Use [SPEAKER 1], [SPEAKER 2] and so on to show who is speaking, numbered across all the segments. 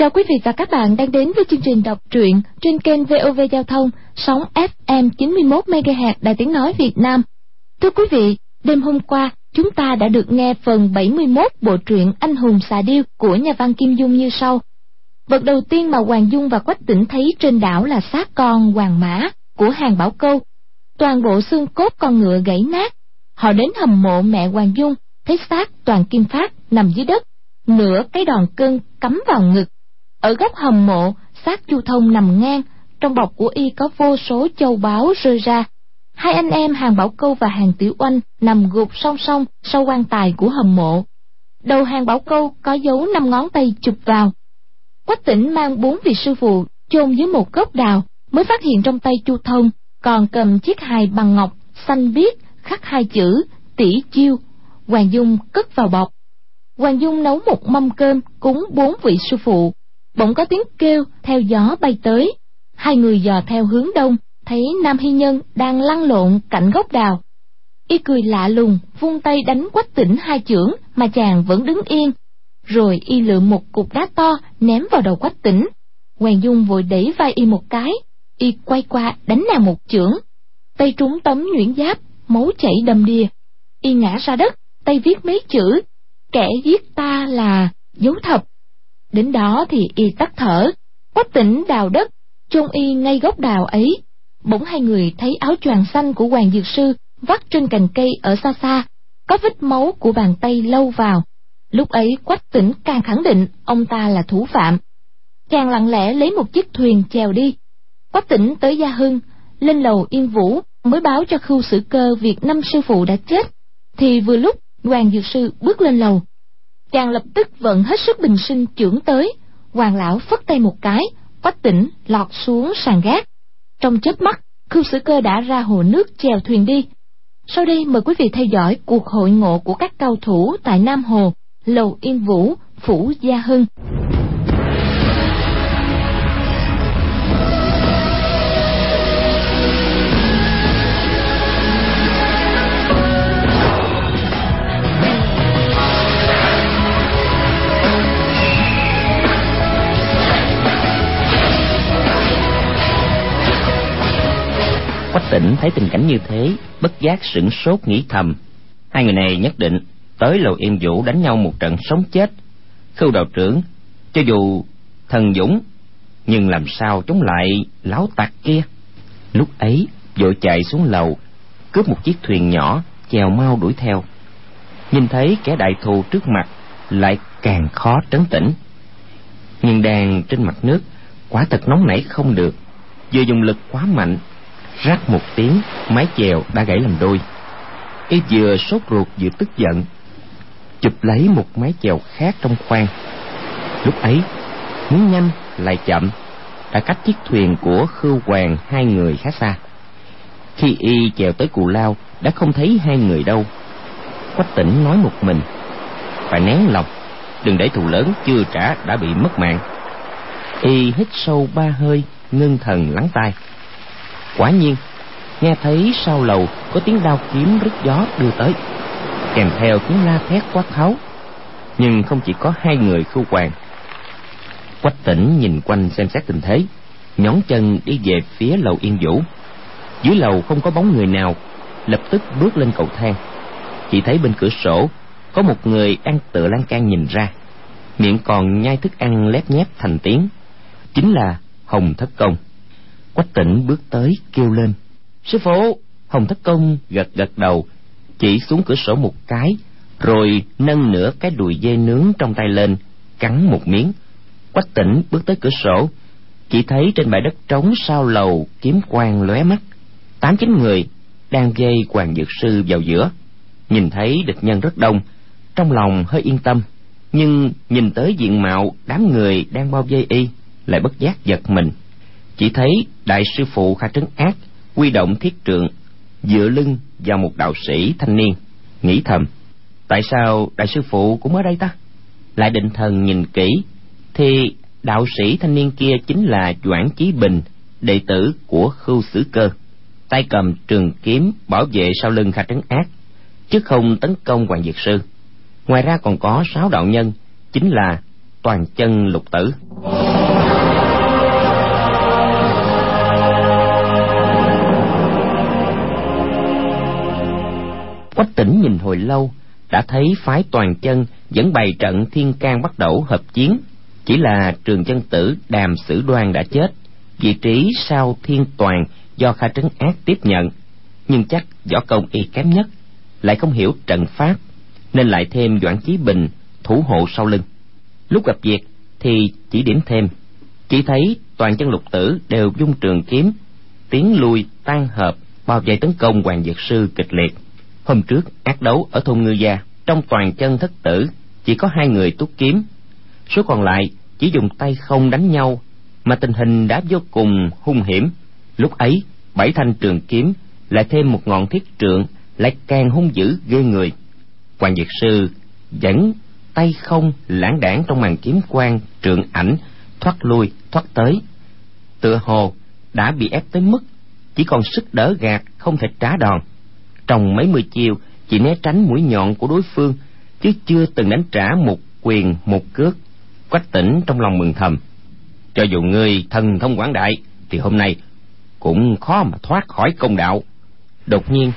[SPEAKER 1] Chào quý vị và các bạn đang đến với chương trình đọc truyện trên kênh VOV Giao thông, sóng FM 91 MHz Đài Tiếng nói Việt Nam. Thưa quý vị, đêm hôm qua chúng ta đã được nghe phần 71 bộ truyện Anh hùng xà điêu của nhà văn Kim Dung như sau. Vật đầu tiên mà Hoàng Dung và Quách Tĩnh thấy trên đảo là xác con Hoàng Mã của hàng Bảo Câu. Toàn bộ xương cốt con ngựa gãy nát. Họ đến hầm mộ mẹ Hoàng Dung, thấy xác toàn kim phát nằm dưới đất, nửa cái đòn cưng cắm vào ngực ở góc hầm mộ, xác Chu Thông nằm ngang, trong bọc của y có vô số châu báu rơi ra. Hai anh em hàng Bảo Câu và hàng Tiểu Oanh nằm gục song song sau quan tài của hầm mộ. Đầu hàng Bảo Câu có dấu năm ngón tay chụp vào. Quách tỉnh mang bốn vị sư phụ chôn dưới một gốc đào, mới phát hiện trong tay Chu Thông còn cầm chiếc hài bằng ngọc xanh biếc khắc hai chữ tỷ chiêu. Hoàng Dung cất vào bọc. Hoàng Dung nấu một mâm cơm cúng bốn vị sư phụ bỗng có tiếng kêu theo gió bay tới hai người dò theo hướng đông thấy nam hy nhân đang lăn lộn cạnh gốc đào y cười lạ lùng vung tay đánh quách tỉnh hai chưởng mà chàng vẫn đứng yên rồi y lượm một cục đá to ném vào đầu quách tỉnh. Hoàng dung vội đẩy vai y một cái y quay qua đánh nàng một chưởng. Tay trúng tấm nhuyễn giáp máu chảy đầm đìa. Y ngã ra đất tay viết mấy chữ kẻ giết ta là dấu thập. Đến đó thì y tắt thở, quách tỉnh đào đất, chôn y ngay gốc đào ấy. Bỗng hai người thấy áo choàng xanh của Hoàng Dược Sư vắt trên cành cây ở xa xa, có vết máu của bàn tay lâu vào. Lúc ấy quách tỉnh càng khẳng định ông ta là thủ phạm. Chàng lặng lẽ lấy một chiếc thuyền chèo đi. Quách tỉnh tới Gia Hưng, lên lầu Yên Vũ mới báo cho khưu sử cơ việc năm sư phụ đã chết. Thì vừa lúc Hoàng Dược Sư bước lên lầu, chàng lập tức vận hết sức bình sinh trưởng tới hoàng lão phất tay một cái quách tỉnh lọt xuống sàn gác trong chớp mắt khưu sử cơ đã ra hồ nước chèo thuyền đi sau đây mời quý vị theo dõi cuộc hội ngộ của các cao thủ tại nam hồ lầu yên vũ phủ gia hưng
[SPEAKER 2] Quách tỉnh thấy tình cảnh như thế, bất giác sửng sốt nghĩ thầm. Hai người này nhất định tới lầu yên vũ đánh nhau một trận sống chết. Khưu đạo trưởng, cho dù thần dũng, nhưng làm sao chống lại láo tặc kia? Lúc ấy, vội chạy xuống lầu, cướp một chiếc thuyền nhỏ, chèo mau đuổi theo. Nhìn thấy kẻ đại thù trước mặt, lại càng khó trấn tĩnh. Nhưng đang trên mặt nước, quả thật nóng nảy không được, vừa dùng lực quá mạnh rắc một tiếng mái chèo đã gãy làm đôi y vừa sốt ruột vừa tức giận chụp lấy một mái chèo khác trong khoang. Lúc ấy, muốn nhanh lại chậm, đã cách chiếc thuyền của khưu hoàng hai người khá xa. Khi y chèo tới cù lao, đã không thấy hai người đâu. Quách tỉnh nói một mình, phải nén lòng, đừng để thù lớn chưa trả đã bị mất mạng. Y hít sâu ba hơi, ngưng thần lắng tai. Quả nhiên, nghe thấy sau lầu có tiếng đao kiếm rít gió đưa tới kèm theo tiếng la thét quát tháo. Nhưng không chỉ có hai người khu hoàng. Quách tỉnh nhìn quanh xem xét tình thế. Nhón chân đi về phía lầu yên vũ. Dưới lầu không có bóng người nào. Lập tức bước lên cầu thang. Chỉ thấy bên cửa sổ có một người đang tựa lan can nhìn ra. Miệng còn nhai thức ăn lép nhép thành tiếng. Chính là hồng thất công. Quách tỉnh bước tới kêu lên. Sư phụ! Hồng thất công gật gật đầu chỉ xuống cửa sổ một cái, rồi nâng nửa cái đùi dê nướng trong tay lên, cắn một miếng. Quách tỉnh bước tới cửa sổ, chỉ thấy trên bãi đất trống sau lầu, kiếm quang lóe mắt. Tám chín người đang dây hoàng dược sư vào giữa. Nhìn thấy địch nhân rất đông, trong lòng hơi yên tâm, nhưng nhìn tới diện mạo đám người đang bao vây y, lại bất giác giật mình. Chỉ thấy đại sư phụ kha trấn ác quy động thiết trượng dựa lưng vào một đạo sĩ thanh niên, nghĩ thầm, tại sao đại sư phụ cũng ở đây ta? Lại định thần nhìn kỹ, thì đạo sĩ thanh niên kia chính là doãn chí bình, đệ tử của khưu sử cơ. Tay cầm trường kiếm bảo vệ sau lưng kha trấn ác, chứ không tấn công hoàng diệt sư. Ngoài ra còn có sáu đạo nhân, chính là toàn chân lục tử. Quách tỉnh nhìn hồi lâu, đã thấy phái toàn chân vẫn bày trận thiên can bắt đầu hợp chiến. Chỉ là trường chân tử đàm sử đoan đã chết, vị trí sau thiên toàn do kha trấn ác tiếp nhận. Nhưng chắc võ công y kém nhất, lại không hiểu trận pháp, nên lại thêm doãn chí bình thủ hộ sau lưng. Lúc gặp việc thì chỉ điểm thêm, chỉ thấy toàn chân lục tử đều dung trường kiếm, tiến lui tan hợp, bao vây tấn công hoàng dược sư kịch liệt hôm trước, ác đấu ở thôn ngư gia, trong toàn chân thất tử, chỉ có hai người túc kiếm. Số còn lại chỉ dùng tay không đánh nhau, mà tình hình đã vô cùng hung hiểm. Lúc ấy, bảy thanh trường kiếm lại thêm một ngọn thiết trượng lại càng hung dữ ghê người. Quan diệt sư vẫn tay không lãng đảng trong màn kiếm quang trượng ảnh, thoát lui, thoát tới. Tựa hồ đã bị ép tới mức chỉ còn sức đỡ gạt, không thể trả đòn trong mấy mươi chiêu, chỉ né tránh mũi nhọn của đối phương, chứ chưa từng đánh trả một quyền, một cước, quách tỉnh trong lòng mừng thầm. Cho dù ngươi thần thông quảng đại, thì hôm nay cũng khó mà thoát khỏi công đạo. Đột nhiên,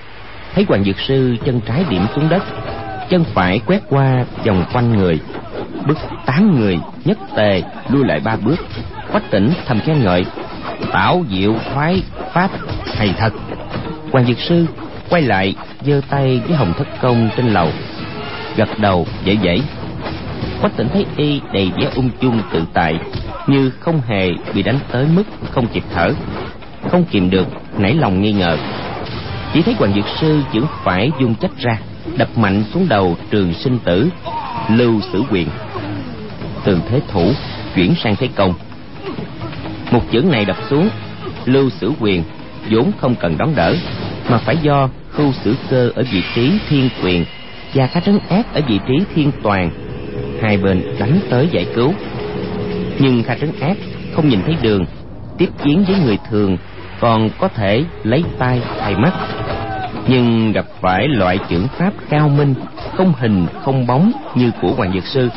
[SPEAKER 2] thấy hoàng dược sư chân trái điểm xuống đất, chân phải quét qua vòng quanh người bước tán người nhất tề lui lại ba bước, quách tỉnh thầm khen ngợi, tảo diệu khoái pháp hay thật. Hoàng dược sư quay lại, giơ tay với hồng thất công trên lầu. Gật đầu, dễ dễ. Quách tỉnh thấy y đầy vẻ ung dung, tự tại, như không hề bị đánh tới mức không kịp thở. Không kìm được, nảy lòng nghi ngờ. Chỉ thấy hoàng dược sư chữ phải dung chách ra, đập mạnh xuống đầu trường sinh tử, lưu sử quyền. Từ thế thủ, chuyển sang thế công. Một chữ này đập xuống, lưu sử quyền vốn không cần đón đỡ mà phải do khu xử cơ ở vị trí thiên quyền và khá trấn ác ở vị trí thiên toàn. Hai bên đánh tới giải cứu. Nhưng kha trấn ác không nhìn thấy đường, tiếp chiến với người thường còn có thể lấy tay thay mắt. Nhưng gặp phải loại trưởng pháp cao minh, không hình, không bóng như của hoàng dược sư,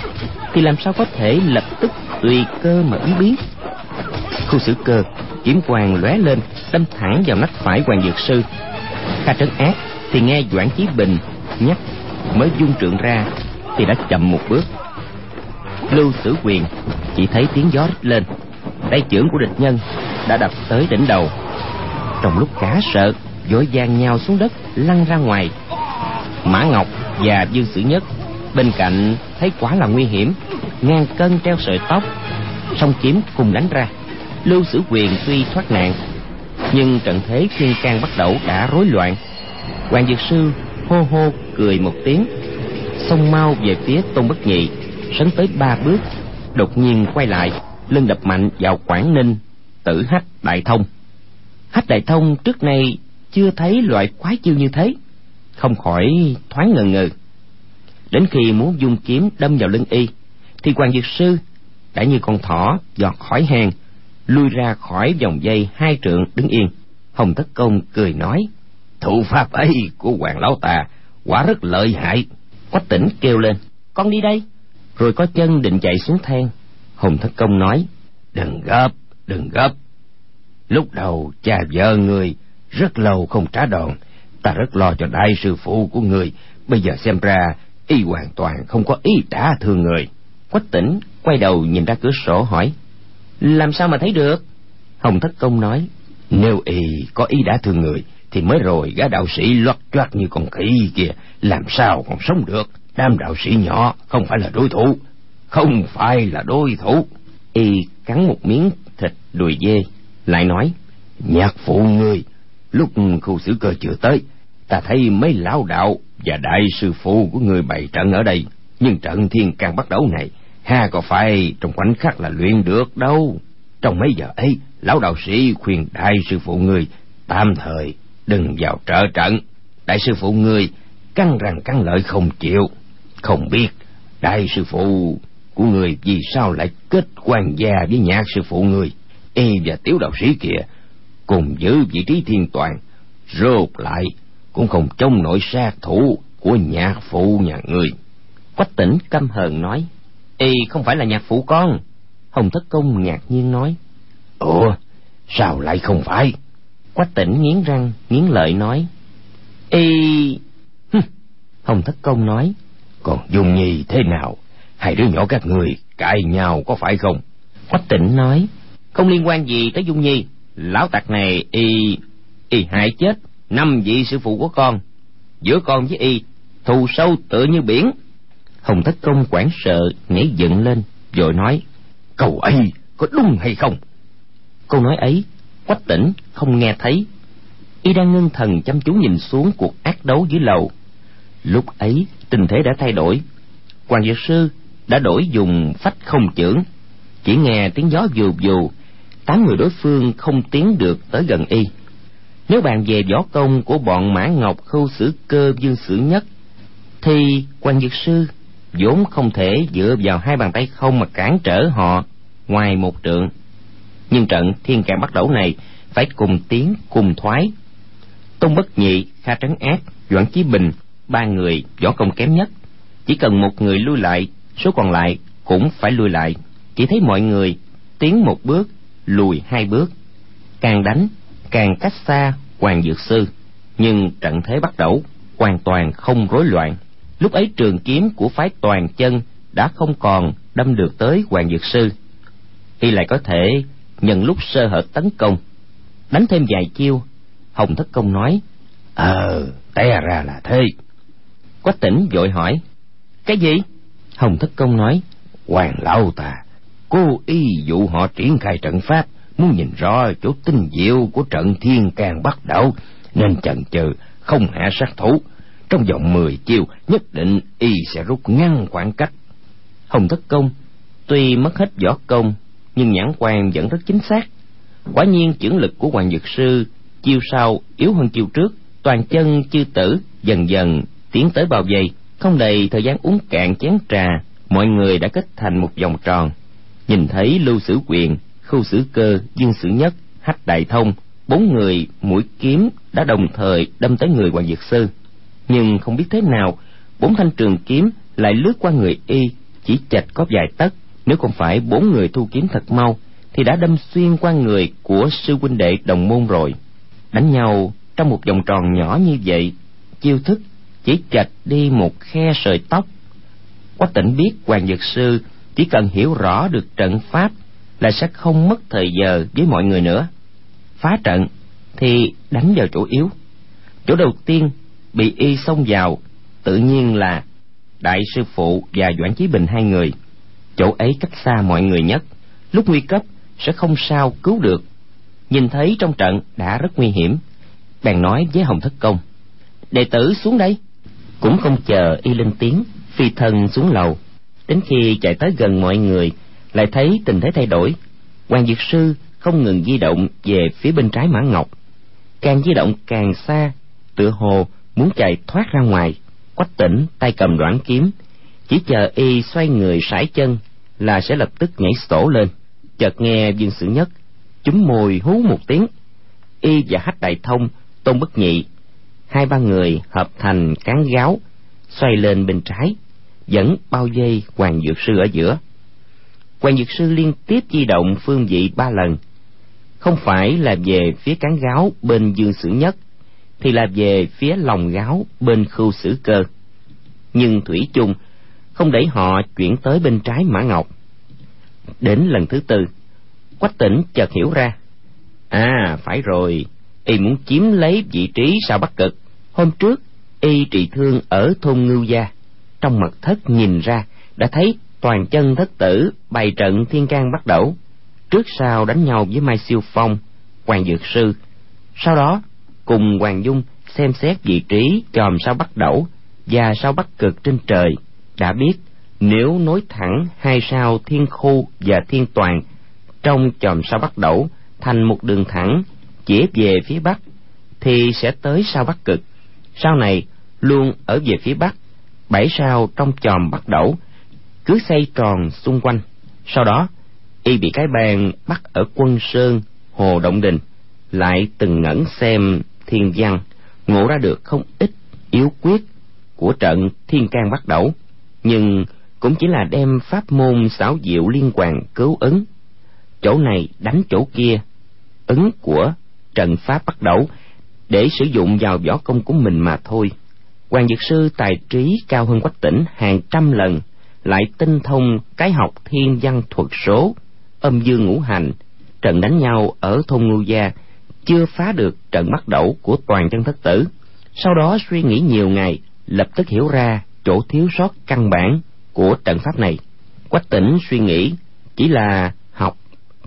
[SPEAKER 2] thì làm sao có thể lập tức tùy cơ mà ứng biến? Khu xử cơ, kiếm quàng lóe lên, đâm thẳng vào nách phải hoàng dược sư kha trấn ác thì nghe doãn chí bình nhắc mới dung trượng ra thì đã chậm một bước. Lưu tử quyền chỉ thấy tiếng gió rít lên. Tay trưởng của địch nhân đã đập tới đỉnh đầu. Trong lúc cá sợ vội vàng nhào xuống đất, lăn ra ngoài. Mã ngọc và dương sử nhất bên cạnh thấy quá là nguy hiểm, ngang cân treo sợi tóc, song kiếm cùng đánh ra. Lưu sử quyền tuy thoát nạn nhưng trận thế thiên can bắt đầu đã rối loạn hoàng dược sư hô hô cười một tiếng, xông mau về phía tôn bất nhị, sấn tới ba bước, đột nhiên quay lại, lưng đập mạnh vào quảng ninh, tử hách đại thông hách đại thông trước nay chưa thấy loại quái chiêu như thế, không khỏi thoáng ngần ngừ đến khi muốn dung kiếm đâm vào lưng y, thì hoàng dược sư đã như con thỏ giọt khỏi hàng lui ra khỏi vòng dây hai trượng đứng yên. Hồng thất công cười nói, thủ pháp ấy của hoàng lão tà quả rất lợi hại. Quách tỉnh kêu lên, con đi đây. Rồi có chân định chạy xuống thang hồng thất công nói, đừng gấp đừng gấp. Lúc đầu cha vợ người rất lâu không trả đòn. Ta rất lo cho đại sư phụ của người. Bây giờ xem ra y hoàn toàn không có ý trả thương người. Quách tỉnh quay đầu nhìn ra cửa sổ hỏi làm sao mà thấy được? Hồng thất công nói, nếu y có ý đã thương người, thì mới rồi gã đạo sĩ loắt choắt như con khỉ kia, làm sao còn sống được? Đám đạo sĩ nhỏ không phải là đối thủ, không phải là đối thủ. Y cắn một miếng thịt đùi dê, lại nói, nhạc phụ ngươi, lúc khu xử cơ chưa tới, ta thấy mấy lão đạo và đại sư phụ của người bày trận ở đây, nhưng trận thiên can bắt đầu này ha có phải trong khoảnh khắc là luyện được đâu. Trong mấy giờ ấy, lão đạo sĩ khuyên đại sư phụ người, tạm thời đừng vào trợ trận. Đại sư phụ người, căng rằng căng lợi không chịu. Không biết đại sư phụ
[SPEAKER 3] của người vì sao lại kết quan gia với nhạc sư phụ người. Y và tiểu đạo sĩ kia cùng giữ vị trí thiên toàn, rốt lại cũng không chống nổi sát thủ của nhạc phụ nhà người.
[SPEAKER 2] Quách tỉnh căm hờn nói y không phải là nhạc phụ con. Hồng thất công ngạc nhiên nói.
[SPEAKER 3] Ủa, sao lại không phải?
[SPEAKER 2] Quách tỉnh nghiến răng, nghiến lợi nói. Y hồng thất công nói.
[SPEAKER 3] Còn dung nhi thế nào? Hai đứa nhỏ các người cãi nhau có phải không?
[SPEAKER 2] Quách tỉnh nói. Không liên quan gì tới dung nhi. Lão tặc này, y y hại chết năm vị sư phụ của con. Giữa con với y, thù sâu tựa như biển hồng thất công hoảng sợ, nhảy dựng lên rồi nói
[SPEAKER 3] câu ấy có đúng hay không?
[SPEAKER 2] Câu nói ấy, quách tỉnh không nghe thấy. Y đang ngưng thần chăm chú nhìn xuống cuộc ác đấu dưới lầu. Lúc ấy, tình thế đã thay đổi. Hoàng dược sư đã đổi dùng phách không chưởng. Chỉ nghe tiếng gió vù vù, tám người đối phương không tiến được tới gần y. Nếu bàn về võ công của bọn mã ngọc khâu sử cơ dương sử nhất, thì quan dược sư vốn không thể dựa vào hai bàn tay không mà cản trở họ ngoài một trượng. Nhưng trận thiên càn bắt đầu này phải cùng tiến cùng thoái. Tôn bất nhị, kha trấn ác, doãn chí bình, ba người võ công kém nhất. Chỉ cần một người lui lại, số còn lại cũng phải lui lại. Chỉ thấy mọi người tiến một bước, lùi hai bước. Càng đánh, càng cách xa hoàng dược sư. Nhưng trận thế bắt đầu hoàn toàn không rối loạn lúc ấy trường kiếm của phái toàn chân đã không còn đâm được tới hoàng dược sư. Y lại có thể nhận lúc sơ hở tấn công. Đánh thêm vài chiêu hồng thất công nói
[SPEAKER 3] ờ té ra là thế.
[SPEAKER 2] Quách tỉnh vội hỏi cái gì? Hồng thất công nói
[SPEAKER 3] hoàng lão ta cố ý dụ họ triển khai trận pháp muốn nhìn rõ chỗ tinh diệu của trận thiên can bắt đầu nên chần chừ không hạ sát thủ trong vòng mười chiêu, nhất định y sẽ rút ngăn khoảng cách.
[SPEAKER 2] Hồng thất công tuy mất hết võ công, nhưng nhãn quan vẫn rất chính xác. Quả nhiên chưởng lực của hoàng dược sư chiêu sau yếu hơn chiêu trước, toàn chân chư tử dần dần tiến tới bao vây. Không đầy thời gian uống cạn chén trà, mọi người đã kết thành một vòng tròn. Nhìn thấy lưu sử quyền khu sử cơ, dương sử nhất, hách đại thông, bốn người mũi kiếm đã đồng thời đâm tới người hoàng dược sư nhưng không biết thế nào, bốn thanh trường kiếm lại lướt qua người y, chỉ chạch có vài tấc. Nếu không phải bốn người thu kiếm thật mau, thì đã đâm xuyên qua người của sư huynh đệ đồng môn rồi. Đánh nhau trong một vòng tròn nhỏ như vậy, chiêu thức chỉ chạch đi một khe sợi tóc. Quách tỉnh biết hoàng dược sư chỉ cần hiểu rõ được trận pháp là sẽ không mất thời giờ với mọi người nữa. Phá trận thì đánh vào chỗ yếu. Chỗ đầu tiên bị y xông vào, tự nhiên là đại sư phụ và doãn chí bình hai người. Chỗ ấy cách xa mọi người nhất. Lúc nguy cấp, sẽ không sao cứu được. Nhìn thấy trong trận đã rất nguy hiểm. Bèn nói với hồng thất công, đệ tử xuống đây. Cũng không chờ y lên tiếng, phi thân xuống lầu. Đến khi chạy tới gần mọi người, lại thấy tình thế thay đổi. Hoàng dược sư không ngừng di động về phía bên trái mã ngọc. Càng di động càng xa, tựa hồ muốn chạy thoát ra ngoài, quách tỉnh tay cầm đoạn kiếm. Chỉ chờ y xoay người sải chân là sẽ lập tức nhảy sổ lên. Chợt nghe dương sử nhất, chúng mồi hú một tiếng. Y và hách đại thông, tôn bất nhị, hai ba người hợp thành cán gáo, xoay lên bên trái, dẫn bao dây hoàng dược sư ở giữa. Hoàng dược sư liên tiếp di động phương vị ba lần. Không phải là về phía cán gáo bên dương sử nhất thì là về phía lòng gáo bên khu xử cơ. Nhưng thủy chung không để họ chuyển tới bên trái mã ngọc. Đến lần thứ tư, quách tỉnh chợt hiểu ra. À phải rồi, y muốn chiếm lấy vị trí sao bắc cực. Hôm trước, y trị thương ở thôn ngưu gia. Trong mật thất nhìn ra, đã thấy toàn chân thất tử bày trận thiên can bắt đầu. Trước sau đánh nhau với mai siêu phong, hoàng dược sư. Sau đó cùng hoàng dung xem xét vị trí chòm sao bắt đẩu và sao bắc cực trên trời, đã biết nếu nối thẳng hai sao thiên khu và thiên toàn trong chòm sao bắt đẩu thành một đường thẳng chỉ về phía bắc, thì sẽ tới sao bắc cực. Sau này, luôn ở về phía bắc, bảy sao trong chòm bắt đẩu cứ xây tròn xung quanh. Sau đó, y bị cái bàn bắt ở quân sơn hồ động đình, lại từng ngẩn xem thiên văn, ngộ ra được không ít yếu quyết của trận thiên can bắt đầu, nhưng cũng chỉ là đem pháp môn xảo diệu liên quan cứu ứng. Chỗ này đánh chỗ kia, ứng của trận pháp bắt đầu, để sử dụng vào võ công của mình mà thôi. Hoàng dược sư tài trí cao hơn quách tỉnh hàng trăm lần, lại tinh thông cái học thiên văn thuật số, âm dương ngũ hành, trận đánh nhau ở thôn ngưu gia chưa phá được trận bắt đẩu của toàn chân thất tử. Sau đó suy nghĩ nhiều ngày, lập tức hiểu ra chỗ thiếu sót căn bản của trận pháp này. Quách tỉnh suy nghĩ, chỉ là học,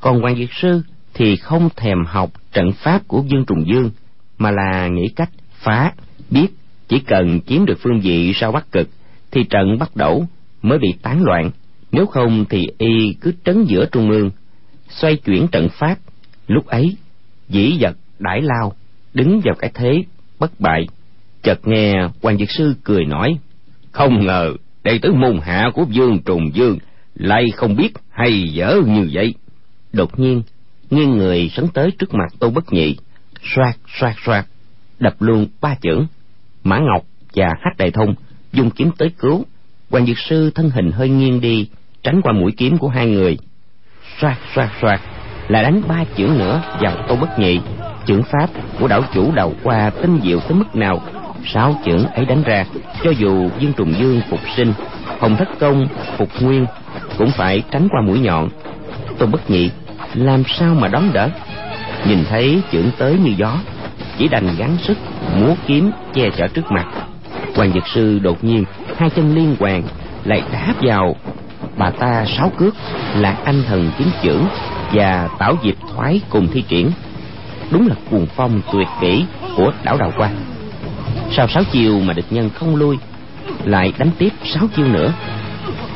[SPEAKER 2] còn quan diệt sư thì không thèm học trận pháp của dương trùng dương, mà là nghĩ cách phá, biết chỉ cần chiếm được phương vị sau bắc cực thì trận bắt đẩu mới bị tán loạn. Nếu không thì y cứ trấn giữa trung ương, xoay chuyển trận pháp. Lúc ấy dĩ vật đãi lao, đứng vào cái thế bất bại. Chợt nghe quan dược sư cười nói, không ngờ đệ tử môn hạ của dương trùng dương lại không biết hay dở như vậy. Đột nhiên, nghiêng người sấn tới trước mặt tô bất nhị xoạt xoạt xoạt đập luôn ba chưởng. Mã ngọc và hát đại thông dùng kiếm tới cứu. Quan dược sư thân hình hơi nghiêng đi, tránh qua mũi kiếm của hai người. Xoạt xoạt xoạt là đánh ba chưởng nữa vào tô bất nhị. Chưởng pháp của đảo chủ đầu qua tinh diệu tới mức nào? Sáu chưởng ấy đánh ra, cho dù dương trùng dương phục sinh, hồng thất công phục nguyên, cũng phải tránh qua mũi nhọn. Tô bất nhị, làm sao mà đón đỡ? Nhìn thấy chưởng tới như gió, chỉ đành gắng sức múa kiếm che chở trước mặt. Hoàng dược sư đột nhiên, hai chân liên hoàn, lại đáp vào, bà ta sáu cước là anh thần kiếm chưởng và tảo diệp thoái cùng thi triển. Đúng là cuồng phong tuyệt kỹ của đảo đào quan sau sáu chiều mà địch nhân không lui, lại đánh tiếp sáu chiêu nữa.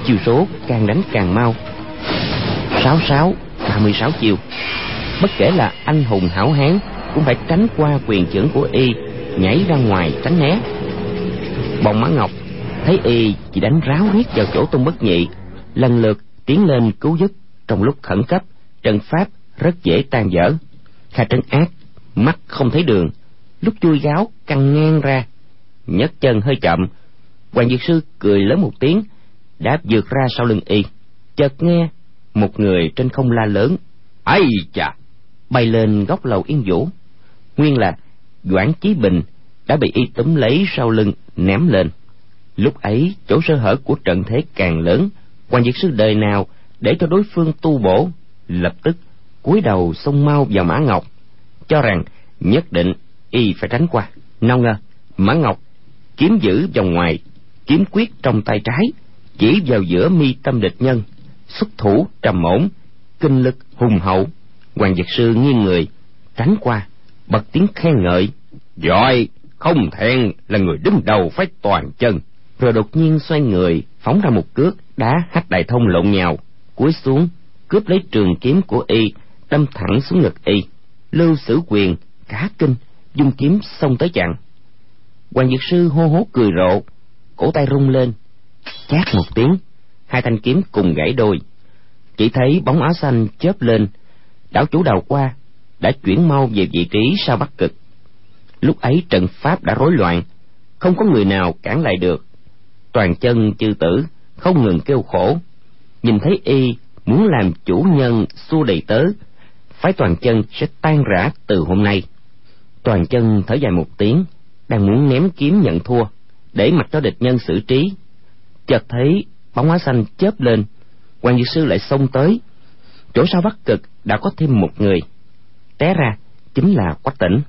[SPEAKER 2] Chiêu số càng đánh càng mau. Sáu sáu, ba mươi sáu chiêu. Bất kể là anh hùng hảo hán, cũng phải tránh qua quyền chưởng của y, nhảy ra ngoài tránh né. Bồng mã ngọc thấy y chỉ đánh ráo riết vào chỗ tôn bất nhị, lần lượt tiến lên cứu giúp trong lúc khẩn cấp trận pháp rất dễ tan vỡ kha trấn ác, mắt không thấy đường. Lúc chui gáo căng ngang ra. Nhấc chân hơi chậm. Hoàng dược sư cười lớn một tiếng đáp vượt ra sau lưng y. Chợt nghe một người trên không la lớn ấy chà! Bay lên góc lầu yên vũ. Nguyên là doãn chí bình đã bị y túm lấy sau lưng, ném lên. Lúc ấy, chỗ sơ hở của trận thế càng lớn. Hoàng dược sư đời nào để cho đối phương tu bổ? Lập tức cúi đầu xông mau vào mã ngọc, cho rằng nhất định y phải tránh qua. Nào ngờ, mã ngọc kiếm giữ vòng ngoài, kiếm quyết trong tay trái, chỉ vào giữa mi tâm địch nhân, xuất thủ trầm ổn, kinh lực hùng hậu. Hoàng dược sư nghiêng người, tránh qua, bật tiếng khen ngợi. Giỏi, không thẹn, là người đứng đầu phải toàn chân. Rồi đột nhiên xoay người, phóng ra một cước, đá hách đại thông lộn nhào, cúi xuống cướp lấy trường kiếm của y, đâm thẳng xuống ngực y. Lưu sử quyền cá kinh dung kiếm xông tới chặn. Hoàng dược sư hô hố cười rộ, cổ tay rung lên, chát một tiếng, hai thanh kiếm cùng gãy đôi. Chỉ thấy bóng áo xanh chớp lên, đảo chủ đầu qua đã chuyển mau về vị trí sau bắc cực. Lúc ấy trận pháp đã rối loạn, không có người nào cản lại được. Toàn chân chư tử không ngừng kêu khổ, nhìn thấy y muốn làm chủ nhân xua đầy tớ, phái toàn chân sẽ tan rã từ hôm nay. Toàn chân thở dài một tiếng, đang muốn ném kiếm nhận thua, để mặc cho địch nhân xử trí. Chợt thấy bóng hóa xanh chớp lên, quan dược sư lại xông tới. Chỗ sau bắc cực đã có thêm một người, té ra chính là quách tỉnh.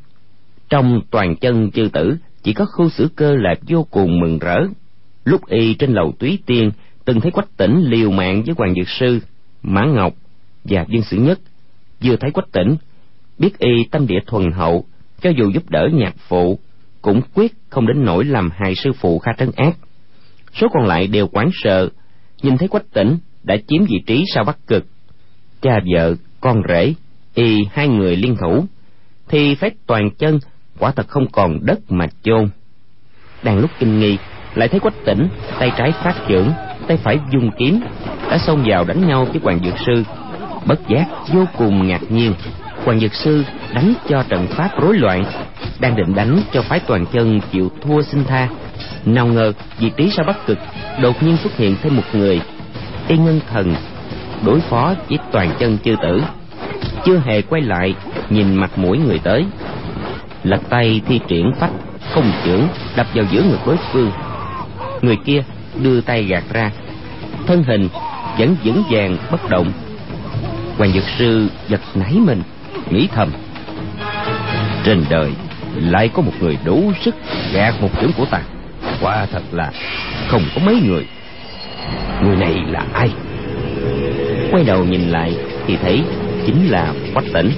[SPEAKER 2] Trong toàn chân chư tử, chỉ có khu xử cơ là vô cùng mừng rỡ. Lúc y trên lầu túy tiên, từng thấy quách tỉnh liều mạng với hoàng dược sư mã ngọc và viên sử nhất vừa thấy quách tỉnh, biết y tâm địa thuần hậu, cho dù giúp đỡ nhạc phụ, cũng quyết không đến nỗi làm hại sư phụ kha trấn ác. Số còn lại đều quán sợ, nhìn thấy quách tỉnh đã chiếm vị trí sau bắc cực. Cha vợ, con rể, y hai người liên thủ thì phép toàn chân, quả thật không còn đất mà chôn. Đang lúc kinh nghi, lại thấy quách tỉnh tay trái phát trưởng tay phải dùng kiếm, đã xông vào đánh nhau với hoàng dược sư. Bất giác, vô cùng ngạc nhiên, hoàng dược sư đánh cho trận pháp rối loạn, đang định đánh cho phái toàn chân chịu thua xin tha. Nào ngờ, vị trí sao bắc cực đột nhiên xuất hiện thêm một người. Y ngân thần đối phó với toàn chân chư tử. Chưa hề quay lại, nhìn mặt mũi người tới. Lật tay thi triển phách không chưởng đập vào giữa ngực đối phương. Người kia đưa tay gạt ra. Thân hình vẫn vững vàng, bất động. Hoàng dược sư giật nảy mình, nghĩ thầm. Trên đời lại có một người đủ sức gạt một chưởng của ta. Quả thật là không có mấy người. Người này là ai? Quay đầu nhìn lại thì thấy chính là quách tỉnh.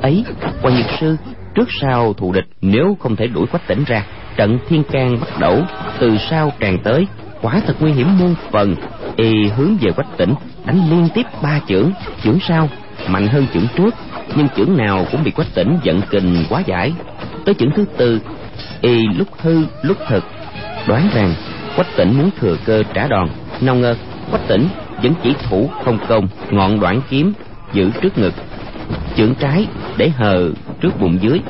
[SPEAKER 2] Lúc ấy, quan nhật sư, trước sau thù địch nếu không thể đuổi quách tỉnh ra, trận thiên can bắt đầu, từ sau tràn tới, quả thật nguy hiểm muôn phần. Y hướng về quách tỉnh, đánh liên tiếp ba chưởng chưởng sau, mạnh hơn chưởng trước, nhưng chưởng nào cũng bị quách tỉnh giận kình quá giải. Tới chưởng thứ tư, y lúc hư, lúc thực, đoán rằng quách tỉnh muốn thừa cơ trả đòn. Nào ngờ, quách tỉnh vẫn chỉ thủ không công, ngọn đoạn kiếm giữ trước ngực. Chưởng trái để hờ trước bụng dưới.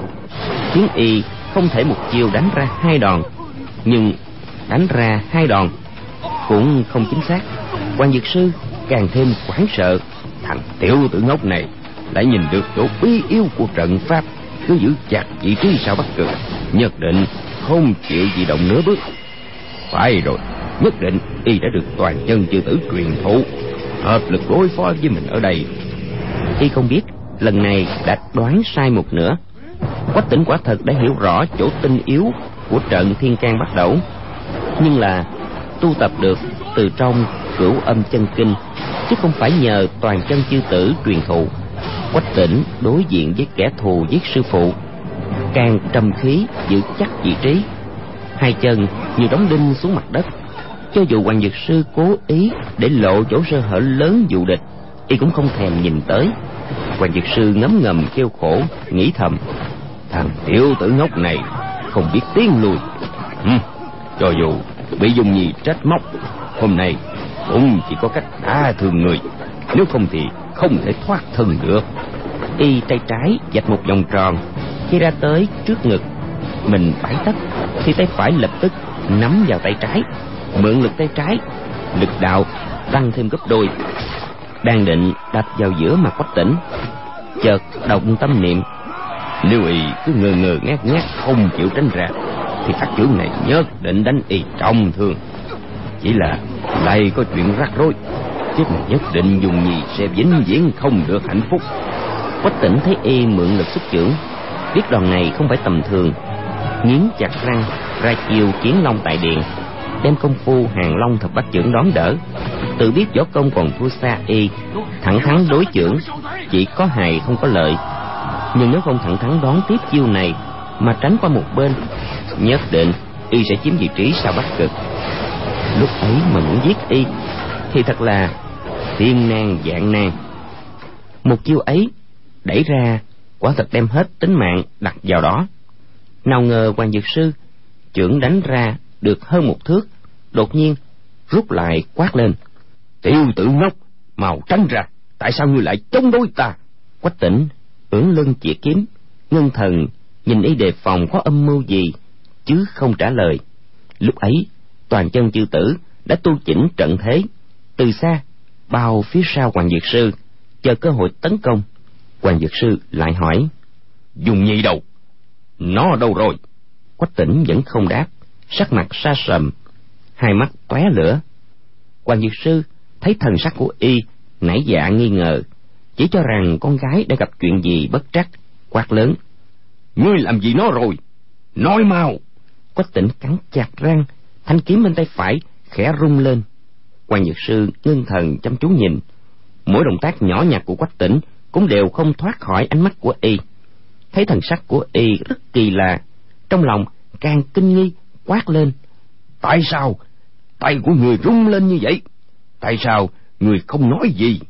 [SPEAKER 2] Khiến y không thể một chiêu đánh ra hai đòn, nhưng đánh ra hai đòn cũng không chính xác. Quan dược sư càng thêm hoảng sợ, thằng tiểu tử ngốc này lại nhìn được chỗ bí yêu của trận pháp, cứ giữ chặt vị trí sao bắt cực nhất định không chịu gì động nửa bước. Phải rồi, nhất định y đã được toàn chân chư tử truyền thụ, hợp lực đối phó với mình ở đây. Y không biết lần này đã đoán sai một nửa. Quách tỉnh quả thật đã hiểu rõ chỗ tinh yếu của trận thiên can bắt đầu nhưng là tu tập được từ trong cửu âm chân kinh, chứ không phải nhờ toàn chân chư tử truyền thụ. Quách tỉnh đối diện với kẻ thù giết sư phụ, càng trầm khí giữ chắc vị trí. Hai chân như đóng đinh xuống mặt đất, cho dù hoàng dược sư cố ý để lộ chỗ sơ hở lớn dụ địch, y cũng không thèm nhìn tới hoàng dược sư ngấm ngầm kêu khổ nghĩ thầm thằng tiểu tử ngốc này không biết tiến lùi ừ, cho dù bị dung nhi trách móc hôm nay cũng chỉ có cách đa thương người nếu không thì không thể thoát thân được. Y tay trái dạch một vòng tròn khi ra tới trước ngực mình phải tấc thì tay phải lập tức nắm vào tay trái mượn lực tay trái lực đạo tăng thêm gấp đôi đang định đập vào giữa mặt quách tỉnh. Chợt động tâm niệm, lưu y cứ ngơ ngơ ngác ngác, không chịu tránh ra. Thì phát chữ này nhất định đánh y trọng thương. Chỉ là đây có chuyện rắc rối chết này nhất định dùng nhì sẽ vĩnh viễn không được hạnh phúc. Quách tỉnh thấy y mượn lực xuất trưởng, biết đòn này không phải tầm thường, nghiến chặt răng, ra chiều chiến long tại điện đem công phu hàng long thập bát trưởng đón đỡ. Tự biết võ công còn thua xa y, thẳng thắn đối trưởng chỉ có hài không có lợi. Nhưng nếu không thẳng thắn đón tiếp chiêu này mà tránh qua một bên, nhất định y sẽ chiếm vị trí sau bắc cực. Lúc ấy mà muốn giết y, thì thật là thiên nan dạng nan. Một chiêu ấy đẩy ra quả thật đem hết tính mạng đặt vào đó. Nào ngờ hoàng dược sư trưởng đánh ra được hơn một thước, đột nhiên rút lại quát lên. Tiểu tử ngốc màu tránh ra, tại sao ngươi lại chống đối ta? Quách tỉnh ưỡn lưng chĩa kiếm ngân thần, nhìn y đề phòng có âm mưu gì, chứ không trả lời. Lúc ấy, toàn chân chư tử đã tu chỉnh trận thế, từ xa bao phía sau hoàng dược sư, chờ cơ hội tấn công. Hoàng dược sư lại hỏi, dùng nhị đầu, nó đâu rồi? Quách tỉnh vẫn không đáp sắc mặt xa sầm hai mắt tóe lửa. Hoàng dược sư thấy thần sắc của y nảy dạ nghi ngờ chỉ cho rằng con gái đã gặp chuyện gì bất trắc quát lớn. Ngươi làm gì nó rồi? Nói mau! Quách tỉnh cắn chặt răng thanh kiếm bên tay phải khẽ rung lên. Quan nhược sư ngưng thần chăm chú nhìn. Mỗi động tác nhỏ nhặt của quách tỉnh cũng đều không thoát khỏi ánh mắt của y. Thấy thần sắc của y rất kỳ lạ trong lòng càng kinh nghi quát lên.
[SPEAKER 4] Tại sao tay của người rung lên như vậy? Tại sao người không nói gì?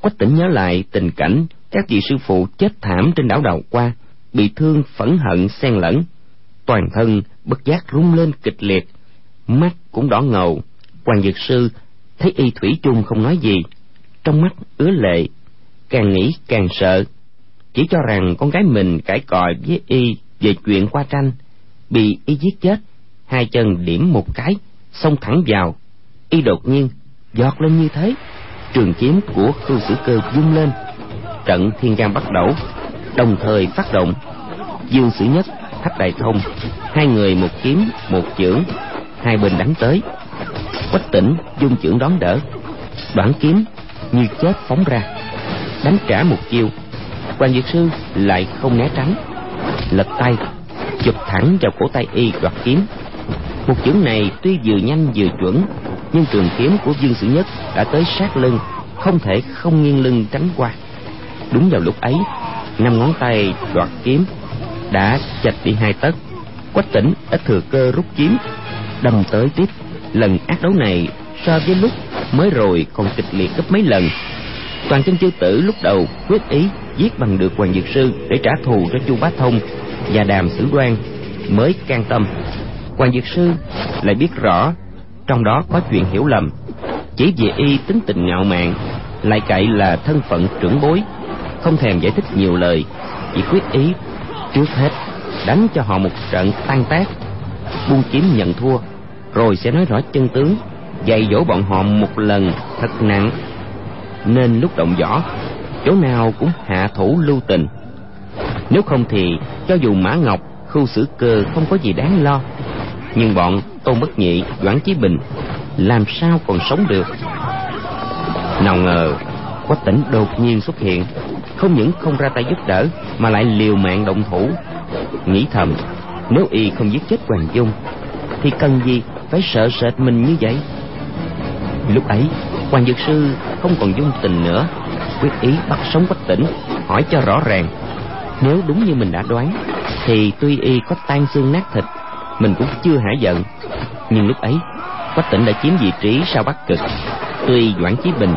[SPEAKER 2] Quách tỉnh nhớ lại tình cảnh các vị sư phụ chết thảm trên đảo đào qua bị thương phẫn hận, xen lẫn. Toàn thân bất giác rung lên kịch liệt, mắt cũng đỏ ngầu. Quan dược sư thấy y thủy chung không nói gì, trong mắt ứa lệ, càng nghĩ càng sợ. Chỉ cho rằng con gái mình cãi còi với y về chuyện qua tranh, bị y giết chết hai chân điểm một cái, xông thẳng vào. Y đột nhiên giọt lên như thế. Trường kiếm của khưu sử cơ vung lên. Trận thiên gan bắt đầu, đồng thời phát động. Dương sử nhất, thách đại thông, hai người một kiếm, một chưởng, hai bên đánh tới. Quách tỉnh dung chưởng đón đỡ. Đoạn kiếm như chết phóng ra. Đánh trả một chiêu quan dược sư lại không né tránh. Lật tay, chụp thẳng vào cổ tay y đoạt kiếm một chưởng này tuy vừa nhanh vừa chuẩn, nhưng trường kiếm của dương sử nhất đã tới sát lưng, không thể không nghiêng lưng tránh qua. Đúng vào lúc ấy, năm ngón tay đoạt kiếm đã chạch đi hai tấc. Quách tỉnh ít thừa cơ rút kiếm, đâm tới tiếp. Lần ác đấu này so với lúc mới rồi còn kịch liệt gấp mấy lần. Toàn chân chư tử lúc đầu quyết ý giết bằng được hoàng dược sư để trả thù cho chu bá thông và đàm sử đoan mới can tâm hoàng dược sư lại biết rõ trong đó có chuyện hiểu lầm, chỉ vì y tính tình ngạo mạn, lại cậy là thân phận trưởng bối, không thèm giải thích nhiều lời, chỉ quyết ý trước hết đánh cho họ một trận tan tác, buông kiếm nhận thua, rồi sẽ nói rõ chân tướng, dạy dỗ bọn họ một lần thật nặng. Nên lúc động võ, chỗ nào cũng hạ thủ lưu tình. Nếu không thì cho dù mã ngọc, khu xử cơ không có gì đáng lo nhưng bọn tôn bất nhị, doãn chí bình, làm sao còn sống được? Nào ngờ quách tỉnh đột nhiên xuất hiện, không những không ra tay giúp đỡ, mà lại liều mạng động thủ. Nghĩ thầm, nếu y không giết chết hoàng dung, thì cần gì phải sợ sệt mình như vậy? Lúc ấy, hoàng dược sư không còn dung tình nữa, quyết ý bắt sống quách tỉnh, hỏi cho rõ ràng. Nếu đúng như mình đã đoán, thì tuy y có tan xương nát thịt mình cũng chưa hả giận. Nhưng lúc ấy, quách tỉnh đã chiếm vị trí sau bắc cực. Tuy doãn chí bình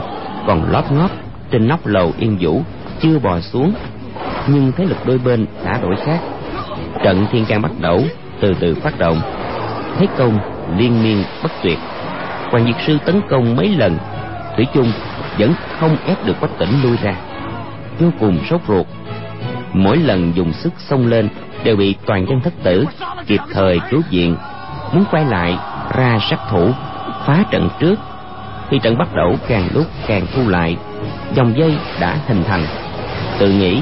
[SPEAKER 2] còn lóp ngóp trên nóc lầu yên vũ, chưa bò xuống, nhưng thế lực đôi bên đã đổi khác. Trận thiên can bắt đầu từ từ phát động. Thế công liên miên bất tuyệt. Quan diệt sư tấn công mấy lần, thủy chung vẫn không ép được quách tỉnh lui ra. Vô cùng sốt ruột. Mỗi lần dùng sức xông lên đều bị toàn dân thất tử, kịp thời cứu viện. Muốn quay lại, ra sát thủ, phá trận trước. Khi trận bắt đầu càng lúc càng thu lại, dòng dây đã hình thành. Tự nghĩ,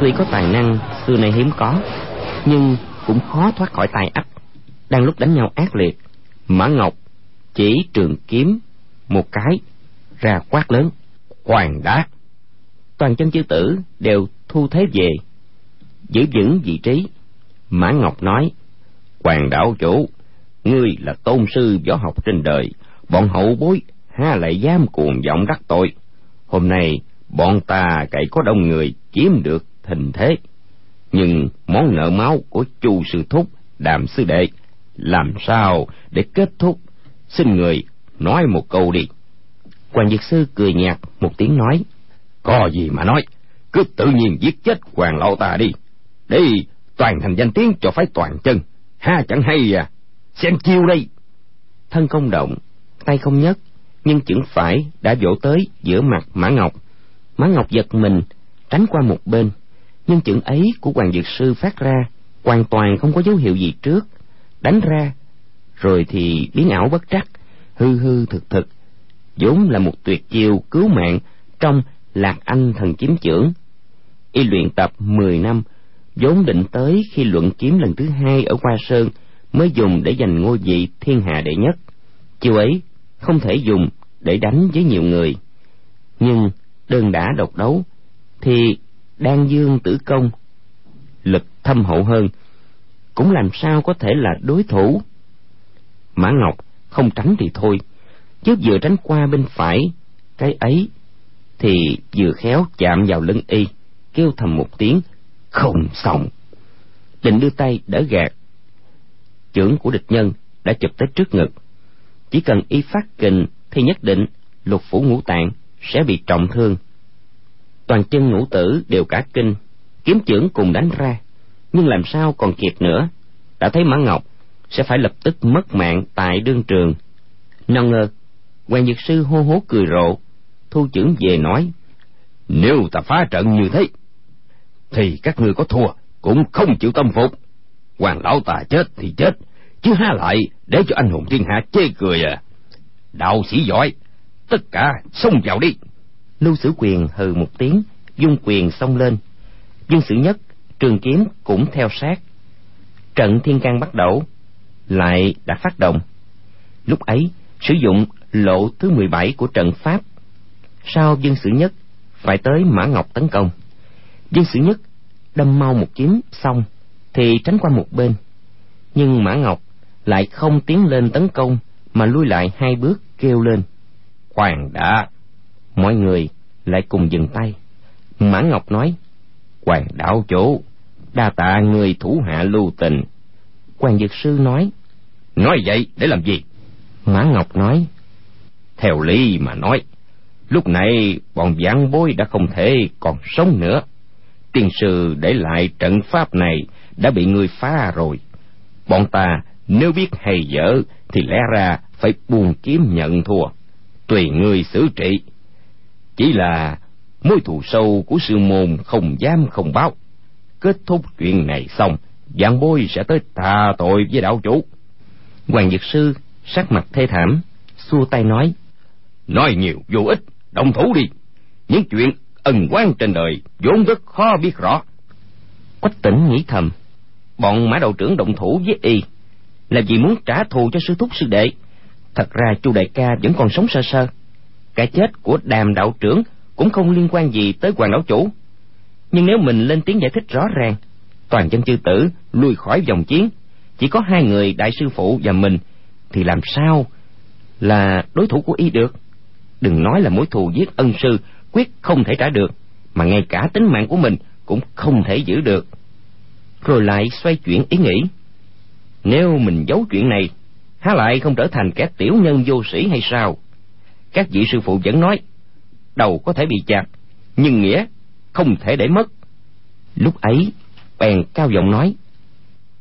[SPEAKER 2] tuy có tài năng xưa nay hiếm có, nhưng cũng khó thoát khỏi tay ách đang lúc đánh nhau ác liệt, mã ngọc chỉ trường kiếm một cái, ra quát lớn, hoàng đá toàn chân chư tử đều thu thế về giữ vững vị trí. Mã ngọc nói, hoàng đạo chủ, ngươi là tôn sư võ học trên đời, bọn hậu bối ha lại dám cuồng vọng đắc tội. Hôm nay bọn ta cậy có đông người chiếm được thình thế. Nhưng món nợ máu của chu sư thúc, đàm sư đệ, làm sao để kết thúc? Xin người nói một câu đi. Quan dược sư cười nhạt một tiếng nói, có gì mà nói, cứ tự nhiên giết chết hoàng lão ta đi để toàn thành danh tiếng cho phái toàn chân. Ha, chẳng hay à. Xem chiêu đây. Thân không động, tay không nhấc, nhưng chưởng phải đã vỗ tới giữa mặt mã ngọc. Mã ngọc giật mình, tránh qua một bên, nhưng chưởng ấy của hoàng dược sư phát ra hoàn toàn không có dấu hiệu gì trước. Đánh ra, rồi thì biến ảo bất trắc, hư hư thực thực. Vốn là một tuyệt chiêu cứu mạng trong lạc anh thần kiếm chưởng. Y luyện tập mười năm vốn định tới khi luận kiếm lần thứ hai ở hoa sơn mới dùng để giành ngôi vị thiên hạ đệ nhất. Chiêu ấy, không thể dùng để đánh với nhiều người. Nhưng đơn đã độc đấu thì đan dương tử công, lực thâm hậu hơn, cũng làm sao có thể là đối thủ. Mã ngọc không tránh thì thôi, chứ vừa tránh qua bên phải cái ấy thì vừa khéo chạm vào lưng y, kêu thầm một tiếng không xong. Định đưa tay đỡ gạt. Chưởng của địch nhân đã chụp tới trước ngực. Chỉ cần y phát kình thì nhất định lục phủ ngũ tạng sẽ bị trọng thương. Toàn chân ngũ tử đều cả kinh, kiếm chưởng cùng đánh ra. Nhưng làm sao còn kịp nữa? Đã thấy mã ngọc sẽ phải lập tức mất mạng tại đương trường. Nào ngờ, hoàng dược sư hô hố cười rộ, thu chưởng về nói,
[SPEAKER 5] nếu ta phá trận như thế thì các ngươi có thua, cũng không chịu tâm phục. Hoàng lão tà chết thì chết, chứ há lại để cho anh hùng thiên hạ chê cười à. Đạo sĩ giỏi, tất cả xông vào đi.
[SPEAKER 2] Lưu sử quyền hừ một tiếng, dung quyền xông lên. Dương sử nhất, trường kiếm cũng theo sát. Trận thiên can bắt đầu, lại đã phát động. Lúc ấy, sử dụng lộ thứ mười bảy của trận pháp. Sau dương sử nhất, phải tới mã ngọc tấn công dương sử nhất đâm mau một kiếm xong thì tránh qua một bên. Nhưng mã ngọc lại không tiến lên tấn công mà lui lại hai bước kêu lên.
[SPEAKER 5] Khoan đã,
[SPEAKER 2] mọi người lại cùng dừng tay. Mã ngọc nói,
[SPEAKER 5] hoàng đạo chủ, đa tạ người thủ hạ lưu tình.
[SPEAKER 2] Quan dược sư nói
[SPEAKER 5] nói vậy để làm gì?
[SPEAKER 2] Mã ngọc nói,
[SPEAKER 5] theo lý mà nói, lúc này bọn giảng bối đã không thể còn sống nữa tiên sư để lại trận pháp này đã bị người phá rồi. Bọn ta nếu biết hay dở thì lẽ ra phải buông kiếm nhận thua. Tùy người xử trị. Chỉ là mối thù sâu của sư môn không dám không báo. Kết thúc chuyện này xong giảng bối sẽ tới tha tội với đạo chủ.
[SPEAKER 2] Hoàng dược sư sắc mặt thê thảm, xua tay nói
[SPEAKER 5] nói nhiều vô ích, động thủ đi. Những chuyện ân oán trên đời, vốn rất khó biết rõ.
[SPEAKER 2] Quách tỉnh nghĩ thầm, bọn mã đầu trưởng động thủ với y là vì muốn trả thù cho sư thúc sư đệ. Thật ra chu đại ca vẫn còn sống sơ sơ. Cái chết của đàm đạo trưởng cũng không liên quan gì tới hoàng đạo chủ. Nhưng nếu mình lên tiếng giải thích rõ ràng, toàn chân chư tử lui khỏi vòng chiến. Chỉ có hai người đại sư phụ và mình, thì làm sao là đối thủ của y được? Đừng nói là mối thù giết ân sư quyết không thể trả được, mà ngay cả tính mạng của mình cũng không thể giữ được. Rồi lại xoay chuyển ý nghĩ. Nếu mình giấu chuyện này, há lại không trở thành kẻ tiểu nhân vô sĩ hay sao? Các vị sư phụ vẫn nói, đầu có thể bị chặt, nhưng nghĩa không thể để mất. Lúc ấy, bèn cao giọng nói,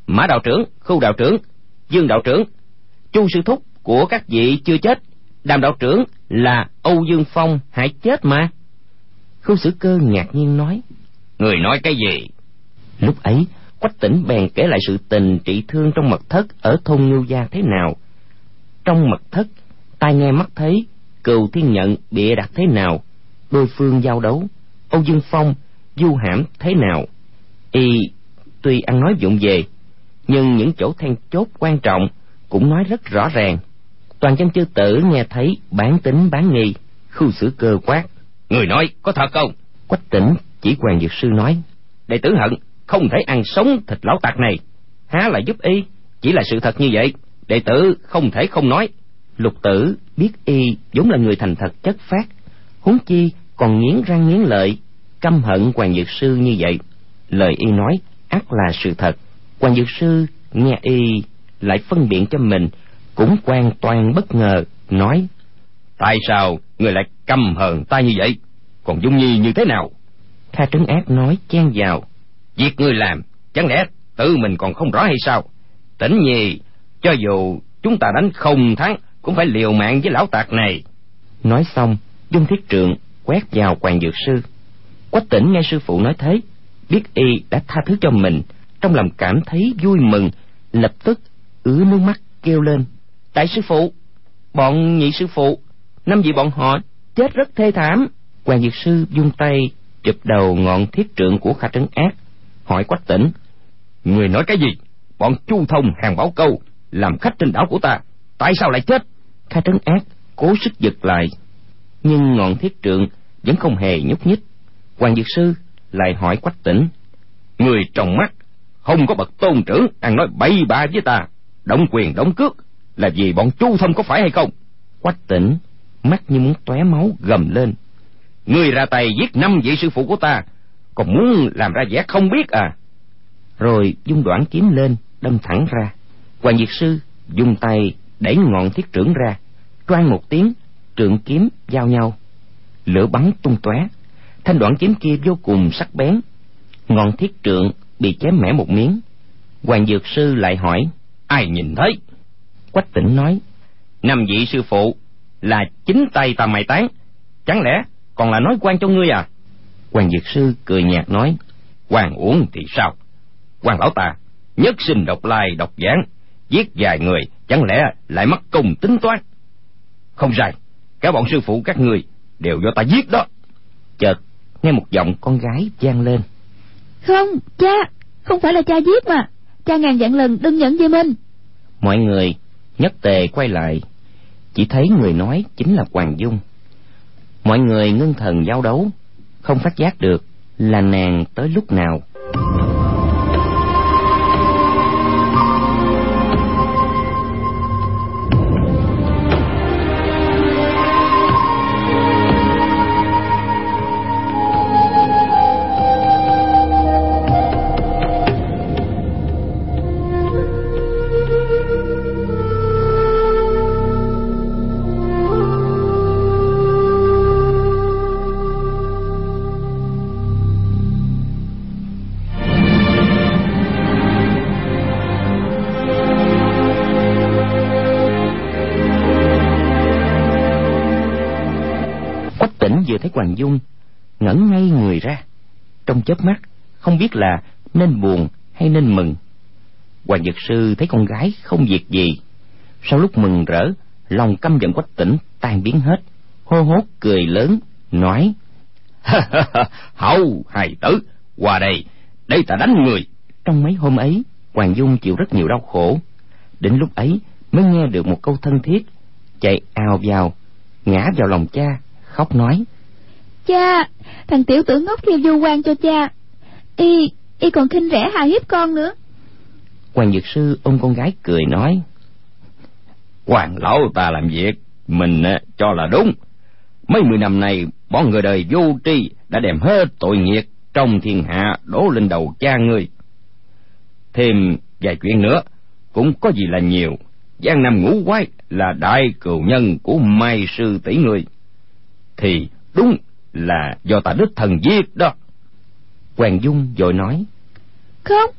[SPEAKER 2] mã đạo trưởng, khu đạo trưởng, dương đạo trưởng, chu sư thúc của các vị chưa chết, đàm đạo trưởng là âu dương phong hãy chết mà khâu sử cơ ngạc nhiên nói
[SPEAKER 5] người nói cái gì?
[SPEAKER 2] Lúc ấy quách tỉnh bèn kể lại sự tình trị thương trong mật thất ở thôn ngưu gia thế nào. Trong mật thất tai nghe mắt thấy cừu thiên nhận bịa đặt thế nào đôi phương giao đấu âu dương phong du hãm thế nào. Y tuy ăn nói vụng về nhưng những chỗ then chốt quan trọng cũng nói rất rõ ràng. Toàn chân chư tử nghe thấy bán tính bán nghi khu xử cơ quát
[SPEAKER 5] người nói có thật không?
[SPEAKER 2] Quách tỉnh chỉ hoàng dược sư nói. Đệ tử hận không thể ăn sống thịt lão tặc này. Há lại giúp y chỉ là sự thật như vậy. Đệ tử không thể không nói. Lục tử biết y vốn là người thành thật chất phát huống chi còn nghiến răng nghiến lợi căm hận hoàng dược sư như vậy. Lời y nói ắt là sự thật. Hoàng dược sư nghe y lại phân biện cho mình cũng hoàn toàn bất ngờ nói
[SPEAKER 5] tại sao người lại căm hờn ta như vậy? Còn dung nhi như thế nào?
[SPEAKER 2] Kha trấn ác nói chen vào.
[SPEAKER 5] Việc ngươi làm chẳng lẽ tự mình còn không rõ hay sao? Tỉnh nhi cho dù chúng ta đánh không thắng cũng phải liều mạng với lão tạc này.
[SPEAKER 2] Nói xong dung thiết trượng quét vào hoàng dược sư. Quách tỉnh nghe sư phụ nói thế biết y đã tha thứ cho mình trong lòng cảm thấy vui mừng lập tức ứa nước mắt kêu lên. Đại sư phụ bọn nhị sư phụ năm vị bọn họ chết rất thê thảm. Quan diệt sư vung tay, chụp đầu ngọn thiết trượng của kha trấn ác, hỏi quách tỉnh,
[SPEAKER 5] người nói cái gì? Bọn chu thông, hàng bảo câu làm khách trên đảo của ta, tại sao lại chết?
[SPEAKER 2] Kha trấn ác cố sức giật lại, nhưng ngọn thiết trượng vẫn không hề nhúc nhích. Hoàng dược sư lại hỏi quách tỉnh,
[SPEAKER 5] người trong mắt không có bậc tôn trưởng ăn nói bậy bạ với ta động quyền động cước là vì bọn chu thông có phải hay không?
[SPEAKER 2] Quách tỉnh mắt như muốn tóe máu gầm lên.
[SPEAKER 5] Ngươi ra tay giết năm vị sư phụ của ta,
[SPEAKER 6] còn muốn làm ra vẻ không biết à?
[SPEAKER 2] Rồi dung đoạn kiếm lên, đâm thẳng ra. Hoàng diệt sư dùng tay đẩy ngọn thiết trưởng ra toan một tiếng, trượng kiếm giao nhau. Lửa bắn tung tóe. Thanh đoạn kiếm kia vô cùng sắc bén. Ngọn thiết trượng bị chém mẻ một miếng. Hoàng dược sư lại hỏi,
[SPEAKER 6] ai nhìn thấy?
[SPEAKER 2] Quách tỉnh nói,
[SPEAKER 6] năm vị sư phụ là chính tay ta mày tán chẳng lẽ còn là nói quan cho ngươi à?
[SPEAKER 2] Hoàng dược sư cười nhạt nói
[SPEAKER 6] quan uổng thì sao? Quan lão ta nhất sinh độc lai độc giảng giết vài người chẳng lẽ lại mất công tính toán? Không sai cả bọn sư phụ các người đều do ta giết đó.
[SPEAKER 2] Chợt nghe một giọng con gái vang lên.
[SPEAKER 7] Không cha không phải là cha giết mà. Cha ngàn vạn lần đừng nhận về mình.
[SPEAKER 2] Mọi người nhất tề quay lại chỉ thấy người nói chính là hoàng dung. Mọi người ngưng thần giao đấu, không phát giác được là nàng tới lúc nào. Hoàng Dung, ngẩn ngay người ra. Trong chớp mắt, không biết là nên buồn hay nên mừng. Hoàng Dật Sư thấy con gái không việc gì. Sau lúc mừng rỡ, lòng căm giận quách tỉnh tan biến hết. Hô hốt, cười lớn, nói
[SPEAKER 6] hậu hài tử, qua đây đây ta đánh người.
[SPEAKER 2] Trong mấy hôm ấy, hoàng dung chịu rất nhiều đau khổ. Đến lúc ấy mới nghe được một câu thân thiết, chạy ào vào, ngã vào lòng cha, khóc nói
[SPEAKER 7] Cha, thằng tiểu tử ngốc kia vu quan cho cha. Y, y còn khinh rẻ hà hiếp con nữa.
[SPEAKER 2] Hoàng Dược Sư ôm con gái cười nói.
[SPEAKER 6] Hoàng lão ta làm việc, mình à, cho là đúng. Mấy mươi năm nay, bọn người đời vô tri đã đem hết tội nghiệp trong thiên hạ đổ lên đầu cha ngươi. Thêm vài chuyện nữa, cũng có gì là nhiều. Giang Nam ngũ quái là đại cừu nhân của Mai Sư tỷ người. Thì đúng là do ta đích thần giết đó.
[SPEAKER 2] Hoàng dung vội nói.
[SPEAKER 7] Không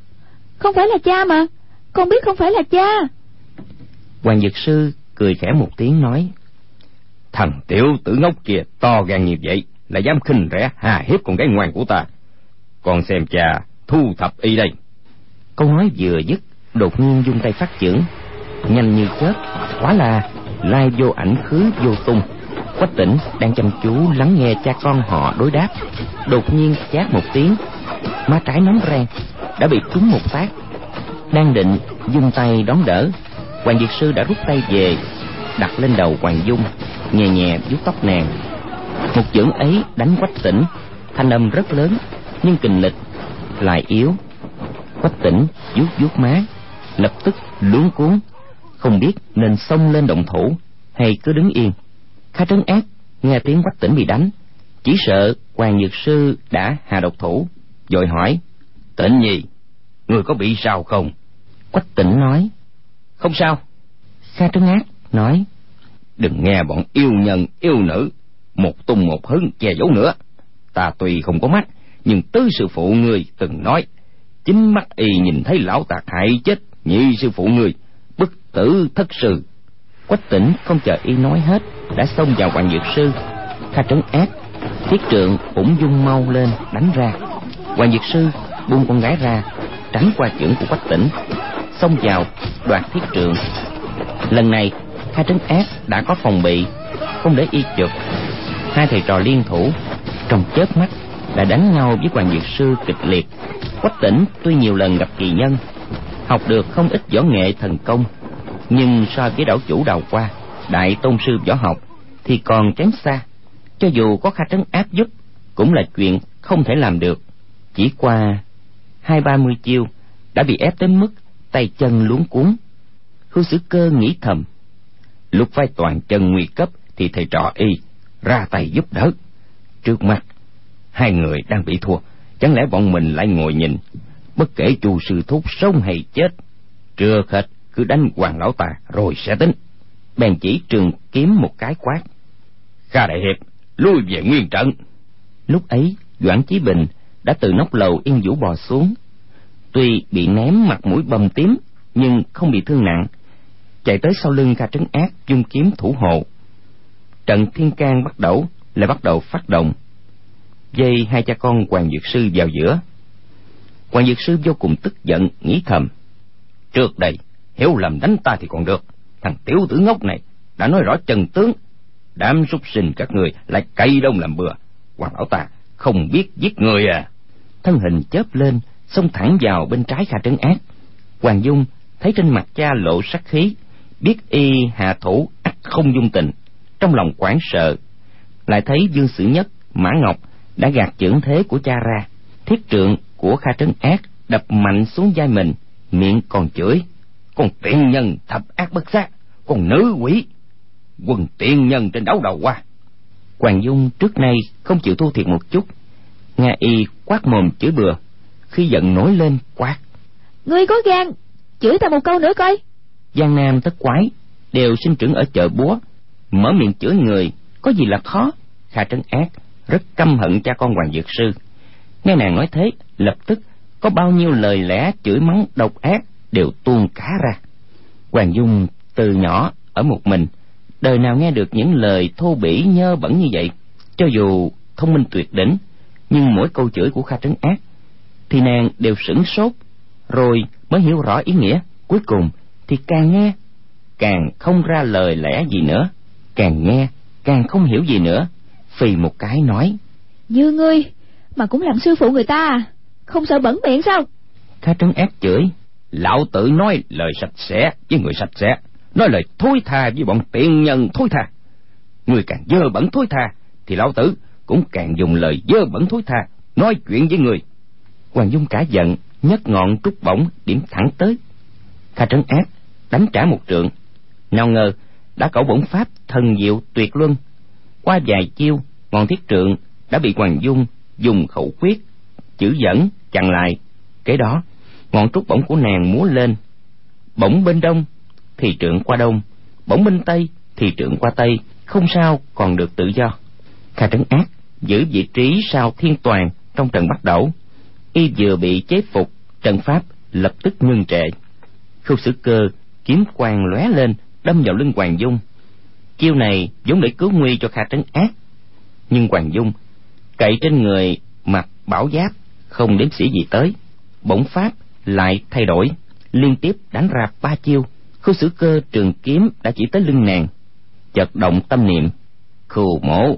[SPEAKER 7] không phải là cha mà. Con biết không phải là cha.
[SPEAKER 2] Hoàng dược sư cười khẽ một tiếng nói.
[SPEAKER 6] Thằng tiểu tử ngốc kia to gan như vậy là dám khinh rẻ hà hiếp con gái ngoan của ta. Con xem cha thu thập y đây.
[SPEAKER 2] Câu nói vừa dứt đột nhiên dung tay phát trưởng nhanh như chớp quá là lai vô ảnh khứ vô tung quách tỉnh đang chăm chú lắng nghe cha con họ đối đáp. Đột nhiên chát một tiếng má trái nóng ren đã bị trúng một phát. Đang định dung tay đón đỡ, hoàng diệt sư đã rút tay về, đặt lên đầu hoàng dung, nhẹ nhẹ vuốt tóc nàng. Một chưởng ấy đánh quách tỉnh thanh âm rất lớn, nhưng kình lịch lại yếu. Quách tỉnh vuốt vuốt má, lập tức luống cuốn không biết nên xông lên động thủ hay cứ đứng yên. Kha trấn ác nghe tiếng quách tỉnh bị đánh. Chỉ sợ hoàng nhược sư đã hạ độc thủ rồi hỏi
[SPEAKER 6] tỉnh nhi người có bị sao không?
[SPEAKER 2] Quách tỉnh nói
[SPEAKER 6] không sao.
[SPEAKER 2] Kha trấn ác nói
[SPEAKER 6] đừng nghe bọn yêu nhân yêu nữ một tung một hứng che giấu nữa. Ta tuy không có mắt nhưng tứ sư phụ ngươi từng nói chính mắt y nhìn thấy lão tạc hại chết nhị sư phụ ngươi bất tử thất sư
[SPEAKER 2] quách tỉnh không chờ y nói hết, đã xông vào hoàng dược sư. Kha trấn ác, thiết trượng cũng dung mau lên, đánh ra. Hoàng dược sư buông con gái ra, tránh qua chưởng của quách tỉnh xông vào đoạt thiết trượng. Lần này, kha trấn ác đã có phòng bị, không để y chụp. Hai thầy trò liên thủ, trong chớp mắt, đã đánh nhau với hoàng dược sư kịch liệt. Quách tỉnh tuy nhiều lần gặp kỳ nhân, học được không ít võ nghệ thần công nhưng so với đảo chủ đầu qua đại tôn sư võ học thì còn kém xa. Cho dù có kha trấn áp giúp cũng là chuyện không thể làm được. Chỉ qua hai, ba mươi chiêu đã bị ép đến mức tay chân luống cuống hưu sử cơ nghĩ thầm, lúc vai toàn chân nguy cấp thì thầy trò y ra tay giúp đỡ. Trước mắt, hai người đang bị thua,
[SPEAKER 3] chẳng lẽ bọn mình lại ngồi nhìn, bất kể chu sư thúc sống hay chết? Trước hết cứ đánh hoàng lão ta, rồi sẽ tính. Bèn chỉ trường kiếm một cái quát. Kha đại hiệp, lui về nguyên trận.
[SPEAKER 2] Lúc ấy, doãn chí bình đã từ nóc lầu yên vũ bò xuống. Tuy bị ném mặt mũi bầm tím, nhưng không bị thương nặng. Chạy tới sau lưng kha trấn ác, dung kiếm thủ hộ. Trận thiên can bắt đầu, lại bắt đầu phát động. Dây hai cha con hoàng dược sư vào giữa. Hoàng dược sư vô cùng tức giận, nghĩ thầm.
[SPEAKER 3] Trước đây hiểu lầm đánh ta thì còn được. Thằng tiểu tử ngốc này đã nói rõ chân tướng. Đám súc sinh các người lại cay đông làm bừa. Hoàng lão ta không biết giết người à.
[SPEAKER 2] Thân hình chớp lên, xông thẳng vào bên trái kha trấn ác. Hoàng dung thấy trên mặt cha lộ sắc khí, biết y hạ thủ ắt không dung tình. Trong lòng hoảng sợ, lại thấy dương sử nhất, mã ngọc đã gạt chưởng thế của cha ra. Thiết trượng của kha trấn ác đập mạnh xuống vai mình, miệng còn chửi
[SPEAKER 3] con tiện nhân thập ác bất giác con nữ quỷ quần tiện nhân trên đấu đầu qua.
[SPEAKER 2] Hoàng dung trước nay không chịu thua thiệt một chút. Nghe y quát mồm chửi bừa khi giận nổi lên quát.
[SPEAKER 1] Ngươi có gan chửi ta một câu nữa coi.
[SPEAKER 2] Giang nam tất quái đều sinh trưởng ở chợ búa. Mở miệng chửi người có gì là khó? Kha trấn ác rất căm hận cha con hoàng dược sư. Nghe nàng nói thế lập tức có bao nhiêu lời lẽ chửi mắng độc ác đều tuôn cá ra. Hoàng dung từ nhỏ ở một mình đời nào nghe được những lời thô bỉ nhơ bẩn như vậy cho dù thông minh tuyệt đỉnh nhưng mỗi câu chửi của kha trấn ác thì nàng đều sửng sốt rồi mới hiểu rõ ý nghĩa. Cuối cùng thì càng nghe càng không ra lời lẽ gì nữa. Càng nghe càng không hiểu gì nữa. Phì một cái nói
[SPEAKER 1] như ngươi mà cũng làm sư phụ người ta à? Không sợ bẩn miệng sao?
[SPEAKER 2] Kha trấn ác chửi
[SPEAKER 3] lão tử nói lời sạch sẽ với người sạch sẽ, nói lời thối tha với bọn tiện nhân thối tha. Người càng dơ bẩn thối tha thì lão tử cũng càng dùng lời dơ bẩn thối tha nói chuyện với người.
[SPEAKER 2] Hoàng dung cả giận, nhấc ngọn trúc bổng điểm thẳng tới. Kha trấn ác đánh trả một trượng. Nào ngờ, đã cẩu bổng pháp thần diệu tuyệt luân. Qua vài chiêu, ngọn thiết trượng đã bị hoàng dung dùng khẩu quyết, chữ dẫn chặn lại. Kế đó ngọn trúc bổng của nàng múa lên. Bổng bên đông thì trượng qua đông, bổng bên tây thì trượng qua tây, không sao còn được tự do. Kha trấn ác giữ vị trí sau thiên toàn trong trận bắt đầu y vừa bị chế phục, trận pháp lập tức ngưng trệ. Khâu sử cơ kiếm quang lóe lên, đâm vào lưng hoàng dung. Chiêu này vốn để cứu nguy cho kha trấn ác, nhưng hoàng dung cậy trên người mặc bảo giáp, không đếm sĩ gì tới. Bổng pháp lại thay đổi. Liên tiếp đánh ra ba chiêu, khu sử cơ trường kiếm đã chỉ tới lưng nàng. Chợt động tâm niệm, khu mổ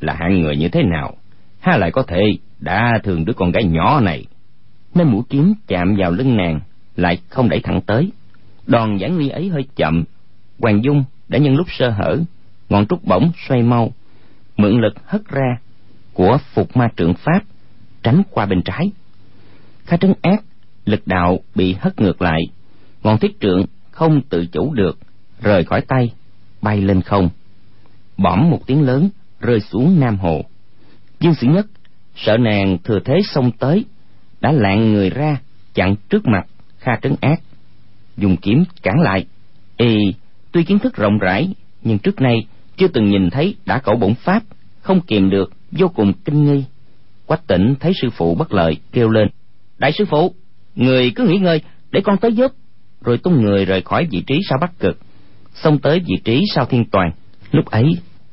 [SPEAKER 2] là hạng người như thế nào? Ha lại có thể đã thường đứa con gái nhỏ này. Nên mũi kiếm chạm vào lưng nàng, lại không đẩy thẳng tới. Đòn giảng uy ấy hơi chậm, hoàng dung đã nhân lúc sơ hở, ngọn trúc bổng xoay mau, mượn lực hất ra của phục ma trượng pháp, tránh qua bên trái. Kha trấn ác lực đạo bị hất ngược lại. Ngọn thiết trượng không tự chủ được, rời khỏi tay, bay lên không. Bõm một tiếng lớn rơi xuống nam hồ. Dương sĩ nhất, sợ nàng thừa thế xông tới, đã lạng người ra chặn trước mặt kha trấn ác. Dùng kiếm cản lại. Y tuy kiến thức rộng rãi, nhưng trước nay chưa từng nhìn thấy đã cẩu bổn pháp, không kìm được, vô cùng kinh nghi. Quách tỉnh thấy sư phụ bất lợi, kêu lên, đại sư phụ người cứ nghỉ ngơi, để con tới giúp. Rồi tung người rời khỏi vị trí sau bắc cực. Xông tới vị trí sau thiên toàn. Lúc ấy,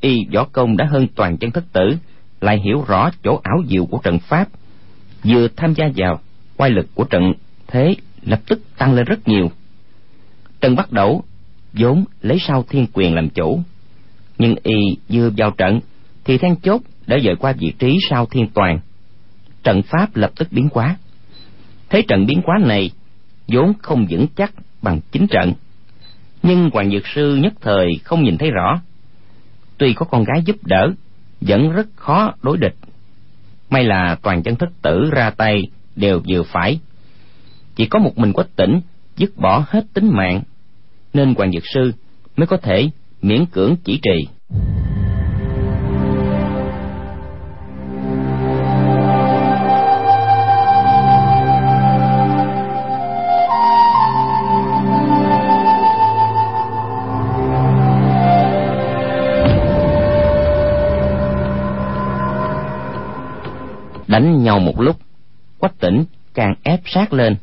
[SPEAKER 2] y võ công đã hơn toàn chân thất tử, lại hiểu rõ chỗ ảo diệu của trận pháp. Vừa tham gia vào quay lực của trận thế lập tức tăng lên rất nhiều. Trần bắt đầu, vốn lấy sau thiên quyền làm chủ. Nhưng y vừa vào trận, thì then chốt đã dời qua vị trí sau thiên toàn. Trận pháp lập tức biến hóa thế trận biến quá này vốn không vững chắc bằng chính trận. Nhưng hoàng dược sư nhất thời không nhìn thấy rõ. Tuy có con gái giúp đỡ, vẫn rất khó đối địch. May là toàn chân thất tử ra tay đều vừa phải. Chỉ có một mình quách tỉnh dứt bỏ hết tính mạng, nên hoàng dược sư mới có thể miễn cưỡng chỉ trì. Đánh nhau một lúc. Quách tỉnh càng ép sát lên.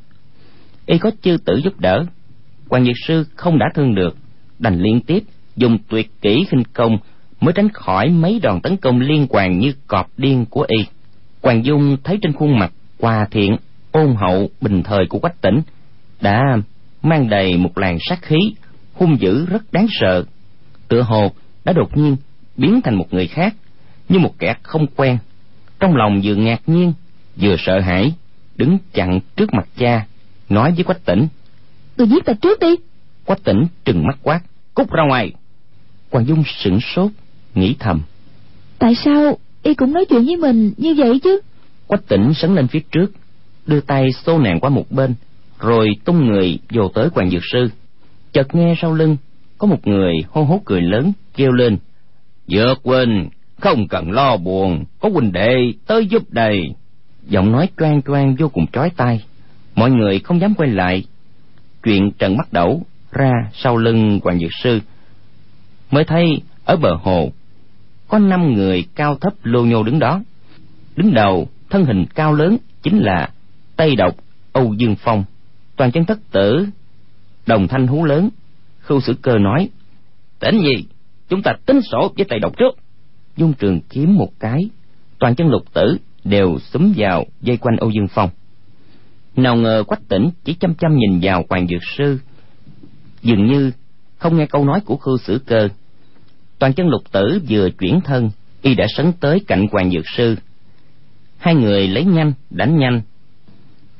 [SPEAKER 2] Y có chư tử giúp đỡ. Quan diệt sư không đã thương được. Đành liên tiếp dùng tuyệt kỹ khinh công mới tránh khỏi mấy đòn tấn công liên hoàn như cọp điên của y. Hoàng dung thấy trên khuôn mặt hòa thiện, ôn hậu, bình thời của quách tỉnh đã mang đầy một làn sát khí, hung dữ rất đáng sợ. Tựa hồ đã đột nhiên biến thành một người khác, như một kẻ không quen trong lòng vừa ngạc nhiên vừa sợ hãi đứng chặn trước mặt cha nói với quách tỉnh.
[SPEAKER 1] Tôi giết ta trước đi.
[SPEAKER 2] Quách tỉnh trừng mắt quát cút ra ngoài. Hoàng dung sửng sốt nghĩ thầm.
[SPEAKER 1] Tại sao y cũng nói chuyện với mình như vậy chứ?
[SPEAKER 2] Quách tỉnh sấn lên phía trước đưa tay xô nàng qua một bên rồi tung người vô tới hoàng dược sư. Chợt nghe sau lưng có một người hô hốt cười lớn kêu lên dược huynh không cần lo buồn, có huynh đệ tới giúp đây. Giọng nói toan toan vô cùng chói tai. Mọi người không dám quay lại. Chuyện trần bắt đầu ra sau lưng hoàng dược sư. Mới thấy ở bờ hồ, có năm người cao thấp lô nhô đứng đó. Đứng đầu, thân hình cao lớn chính là tây độc âu dương phong. Toàn chân thất tử, đồng thanh hú lớn. Khưu sử cơ nói, tỉnh gì? Chúng ta tính sổ với tây độc trước dung trường kiếm một cái. Toàn chân lục tử đều xúm vào dây quanh âu dương phong. Nào ngờ quách tỉnh chỉ chăm chăm nhìn vào hoàng dược sư. Dường như không nghe câu nói của khưu sử cơ. Toàn chân lục tử vừa chuyển thân, y đã sấn tới cạnh hoàng dược sư. Hai người lấy nhanh, đánh nhanh.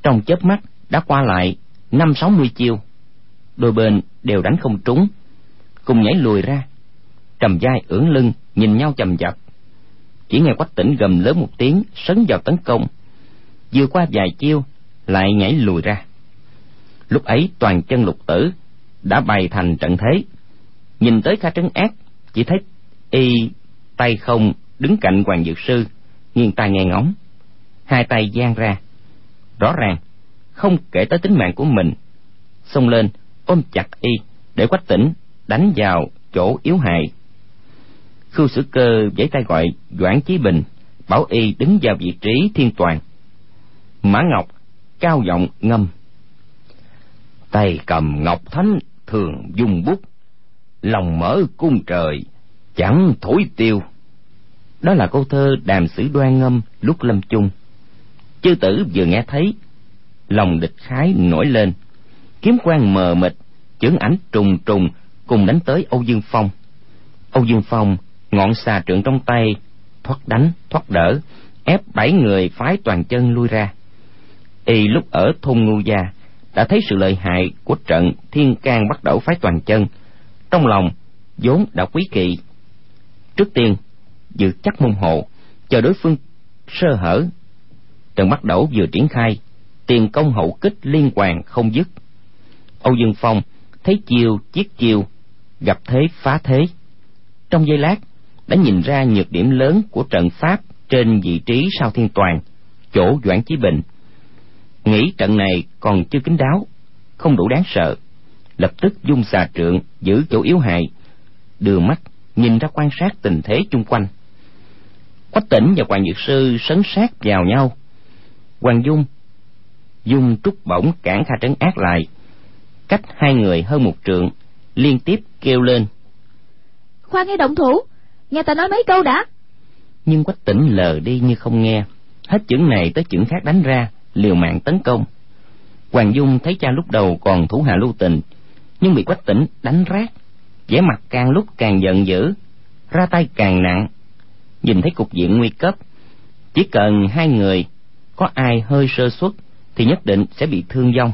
[SPEAKER 2] Trong chớp mắt đã qua lại năm sáu mươi chiêu. Đôi bên đều đánh không trúng, cùng nhảy lùi ra. Trầm vai ưỡn lưng nhìn nhau chầm chập. Chỉ nghe quách tỉnh gầm lớn một tiếng, sấn vào tấn công. Vừa qua vài chiêu, lại nhảy lùi ra. Lúc ấy, toàn chân lục tử đã bày thành trận thế. Nhìn tới kha trấn ác, chỉ thấy y tay không đứng cạnh hoàng dược sư nghiêng tai nghe ngóng. Hai tay giang ra. Rõ ràng, không kể tới tính mạng của mình, xông lên ôm chặt y để quách tỉnh đánh vào chỗ yếu hại khu sử cơ giấy tay gọi doãn chí bình, bảo y đứng vào vị trí thiên toàn. Mã ngọc cao giọng ngâm. Tay cầm ngọc thánh thường dùng bút, lòng mở cung trời, chẳng thổi tiêu. Đó là câu thơ đàm sử đoan ngâm lúc lâm chung. Chư tử vừa nghe thấy, lòng địch khái nổi lên. Kiếm quan mờ mịt chưởng ảnh trùng trùng cùng đánh tới âu dương phong. Âu dương phong ngọn xà trượng trong tay, thoát đánh, thoát đỡ, ép bảy người phái toàn chân lui ra. Y lúc ở thôn ngu gia, đã thấy sự lợi hại của trận thiên can bắt đầu phái toàn chân. Trong lòng, vốn đã quý kỵ. Trước tiên dự chắc môn hộ, chờ đối phương sơ hở. Trận bắt đầu vừa triển khai, tiền công hậu kích liên hoàn không dứt. Âu dương phong thấy chiêu, chiếc chiêu, gặp thế phá thế. Trong giây lát đã nhìn ra nhược điểm lớn của trận pháp trên vị trí sau thiên toàn, chỗ doãn chí bình. Nghĩ trận này còn chưa kín đáo, không đủ đáng sợ, lập tức dung xà trượng giữ chỗ yếu hại, đưa mắt nhìn ra quan sát tình thế chung quanh. Quách tỉnh và hoàng dược sư sấn sát vào nhau. Hoàng dung dung trúc bổng cản kha trấn ác lại, cách hai người hơn một trượng, liên tiếp kêu lên.
[SPEAKER 1] Khoan nghe động thủ nghe ta nói mấy câu đã.
[SPEAKER 2] Nhưng quách tỉnh lờ đi như không nghe. Hết chưởng này tới chưởng khác đánh ra, liều mạng tấn công. Hoàng dung thấy cha lúc đầu còn thủ hạ lưu tình, nhưng bị quách tỉnh đánh rát vẻ mặt càng lúc càng giận dữ, ra tay càng nặng. Nhìn thấy cục diện nguy cấp, chỉ cần hai người có ai hơi sơ suất thì nhất định sẽ bị thương vong.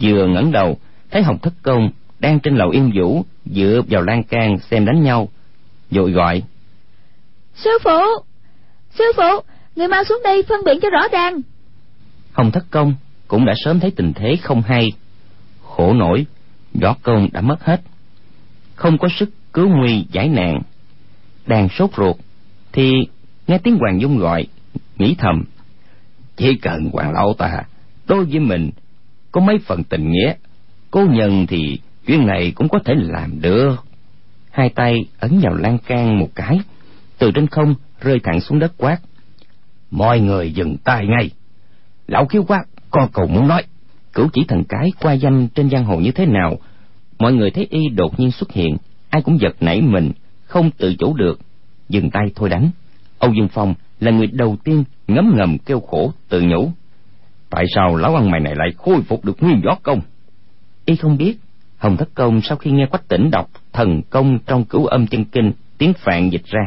[SPEAKER 2] Vừa ngẩng đầu, thấy hồng thất công đang trên lầu yên vũ dựa vào lan can xem đánh nhau vội gọi.
[SPEAKER 1] Sư phụ sư phụ người mau xuống đây phân biệt cho rõ ràng.
[SPEAKER 2] Hồng thất công cũng đã sớm thấy tình thế không hay. Khổ nổi võ công đã mất hết. Không có sức cứu nguy giải nạn. Đang sốt ruột thì nghe tiếng hoàng dung gọi nghĩ thầm chỉ cần hoàng lão ta đối với mình có mấy phần tình nghĩa cố nhân thì chuyện này cũng có thể làm được hai tay ấn vào lan can một cái. Từ trên không rơi thẳng xuống đất quát.
[SPEAKER 3] Mọi người dừng tay ngay. Lão khiếu quát, con cầu muốn nói.
[SPEAKER 2] Cửu chỉ thần cái qua danh trên giang hồ như thế nào? Mọi người thấy y đột nhiên xuất hiện. Ai cũng giật nảy mình, không tự chủ được. Dừng tay thôi đánh. Âu dương phong là người đầu tiên ngấm ngầm kêu khổ tự nhủ. Tại sao lão ăn mày này lại khôi phục được nguyên võ công? Y không biết hồng thất công sau khi nghe quách tỉnh đọc thần công trong cửu âm chân kinh, tiếng phạn dịch ra.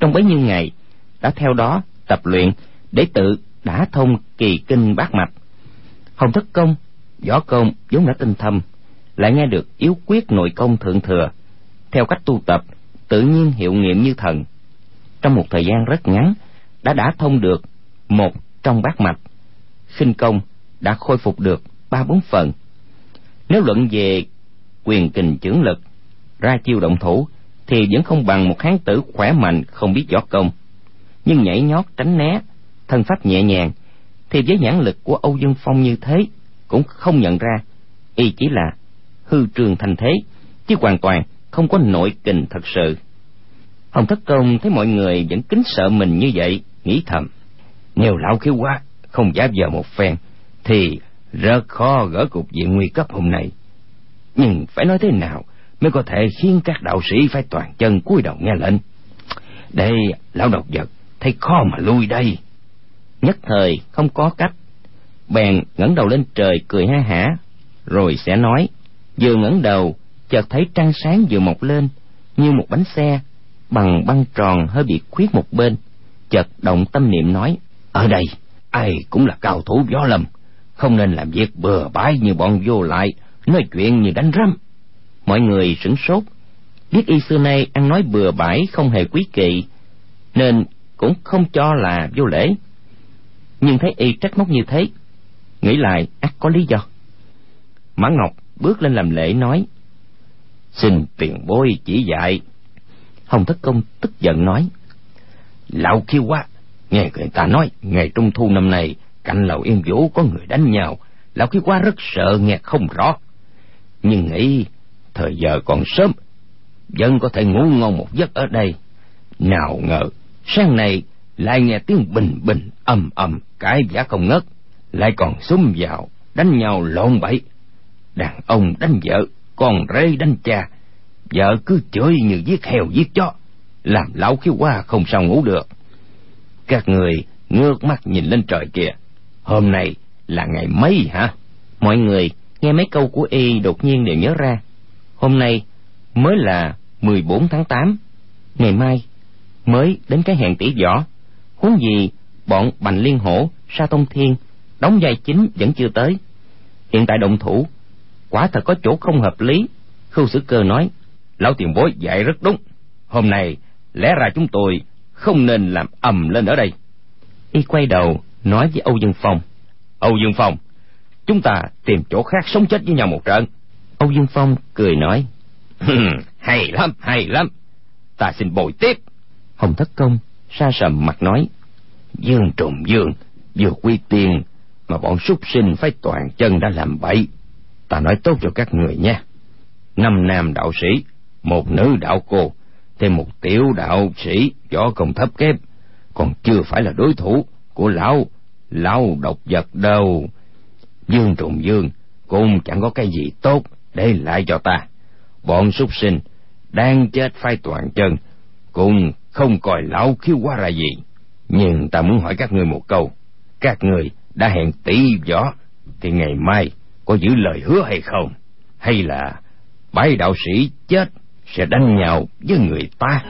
[SPEAKER 2] Trong bấy nhiêu ngày, đã theo đó tập luyện để tự đã thông kỳ kinh bát mạch. Hồng thất công, võ công vốn đã tinh thâm, lại nghe được yếu quyết nội công thượng thừa. Theo cách tu tập, tự nhiên hiệu nghiệm như thần. Trong một thời gian rất ngắn, đã đã thông được một trong bát mạch. Khinh công đã khôi phục được ba bốn phần nếu luận về quyền kình chưởng lực, ra chiêu động thủ, thì vẫn không bằng một hán tử khỏe mạnh, không biết võ công. Nhưng nhảy nhót, tránh né, thân pháp nhẹ nhàng, thì với nhãn lực của âu dương phong như thế, cũng không nhận ra. Y chỉ là hư trường thành thế, chứ hoàn toàn không có nội kình thật sự. Hồng thất công thấy mọi người vẫn kính sợ mình như vậy, nghĩ thầm.
[SPEAKER 3] Nếu lão khiếu quá, không giáp giờ một phen, thì rất khó gỡ cục diện nguy cấp hôm nay. Nhưng phải nói thế nào mới có thể khiến các đạo sĩ phải toàn chân cúi đầu nghe lệnh? Đây, lão độc vật, thấy khó mà lui đây.
[SPEAKER 2] Nhất thời không có cách. Bèn ngẩng đầu lên trời cười ha hả, rồi sẽ nói, vừa ngẩng đầu, chợt thấy trăng sáng vừa mọc lên, như một bánh xe, bằng băng tròn hơi bị khuyết một bên. Chợt động tâm niệm nói,
[SPEAKER 3] ở đây, ai cũng là cao thủ gió lầm không nên làm việc bừa bãi như bọn vô lại, nói chuyện như đánh rắm.
[SPEAKER 2] Mọi người sửng sốt, biết y xưa nay ăn nói bừa bãi không hề quý kỵ, nên cũng không cho là vô lễ. Nhưng thấy y trách móc như thế, nghĩ lại ắt có lý do. Mã ngọc bước lên làm lễ nói,
[SPEAKER 3] xin tiền bối chỉ dạy.
[SPEAKER 2] Hồng thất công tức giận nói,
[SPEAKER 3] lão khiêu quá nghe người ta nói, ngày trung thu năm nay cạnh lầu yên vũ có người đánh nhau. Lão khí quá rất sợ nghe không rõ. Nhưng nghĩ thời giờ còn sớm, vẫn có thể ngủ ngon một giấc ở đây. Nào ngờ, sáng nay lại nghe tiếng bình bình ầm ầm cãi giả không ngớt, lại còn xúm vào, đánh nhau lộn bậy đàn ông đánh vợ, con rê đánh cha, vợ cứ chửi như giết heo giết chó, làm lão khí qua không sao ngủ được. Các người ngước mắt nhìn lên trời kìa hôm nay là ngày mấy hả?
[SPEAKER 2] Mọi người nghe mấy câu của y đột nhiên đều nhớ ra. Hôm nay mới là mười bốn tháng tám. Ngày mai mới đến cái hẹn tỷ võ. Huống gì bọn bành liên hổ, sa tông thiên đóng vai chính vẫn chưa tới. Hiện tại động thủ, quả thật có chỗ không hợp lý. Khưu sử cơ nói,
[SPEAKER 3] lão tiền bối dạy rất đúng. Hôm nay lẽ ra chúng tôi không nên làm ầm lên ở đây.
[SPEAKER 2] Y quay đầu nói với âu dương phong.
[SPEAKER 3] Âu dương phong chúng ta tìm chỗ khác sống chết với nhau một trận.
[SPEAKER 2] Âu dương phong cười nói.
[SPEAKER 3] Hay lắm hay lắm. Ta xin bồi tiếp.
[SPEAKER 2] Hồng thất công sa sầm mặt nói.
[SPEAKER 3] Dương trùng dương vừa quy tiền mà bọn súc sinh phải toàn chân đã làm bậy. Ta nói tốt cho các người nha. Năm nam đạo sĩ một nữ đạo cô thêm một tiểu đạo sĩ võ công thấp kém. Còn chưa phải là đối thủ của lão lão độc vật đâu? Dương trùng dương, cũng chẳng có cái gì tốt để lại cho ta. Bọn súc sinh đang chết phai toàn chân, cũng không coi lão khiêu quá ra gì. Nhưng ta muốn hỏi các ngươi một câu. Các người đã hẹn tỷ võ, thì ngày mai có giữ lời hứa hay không? Hay là bái đạo sĩ chết sẽ đánh nhau với người ta?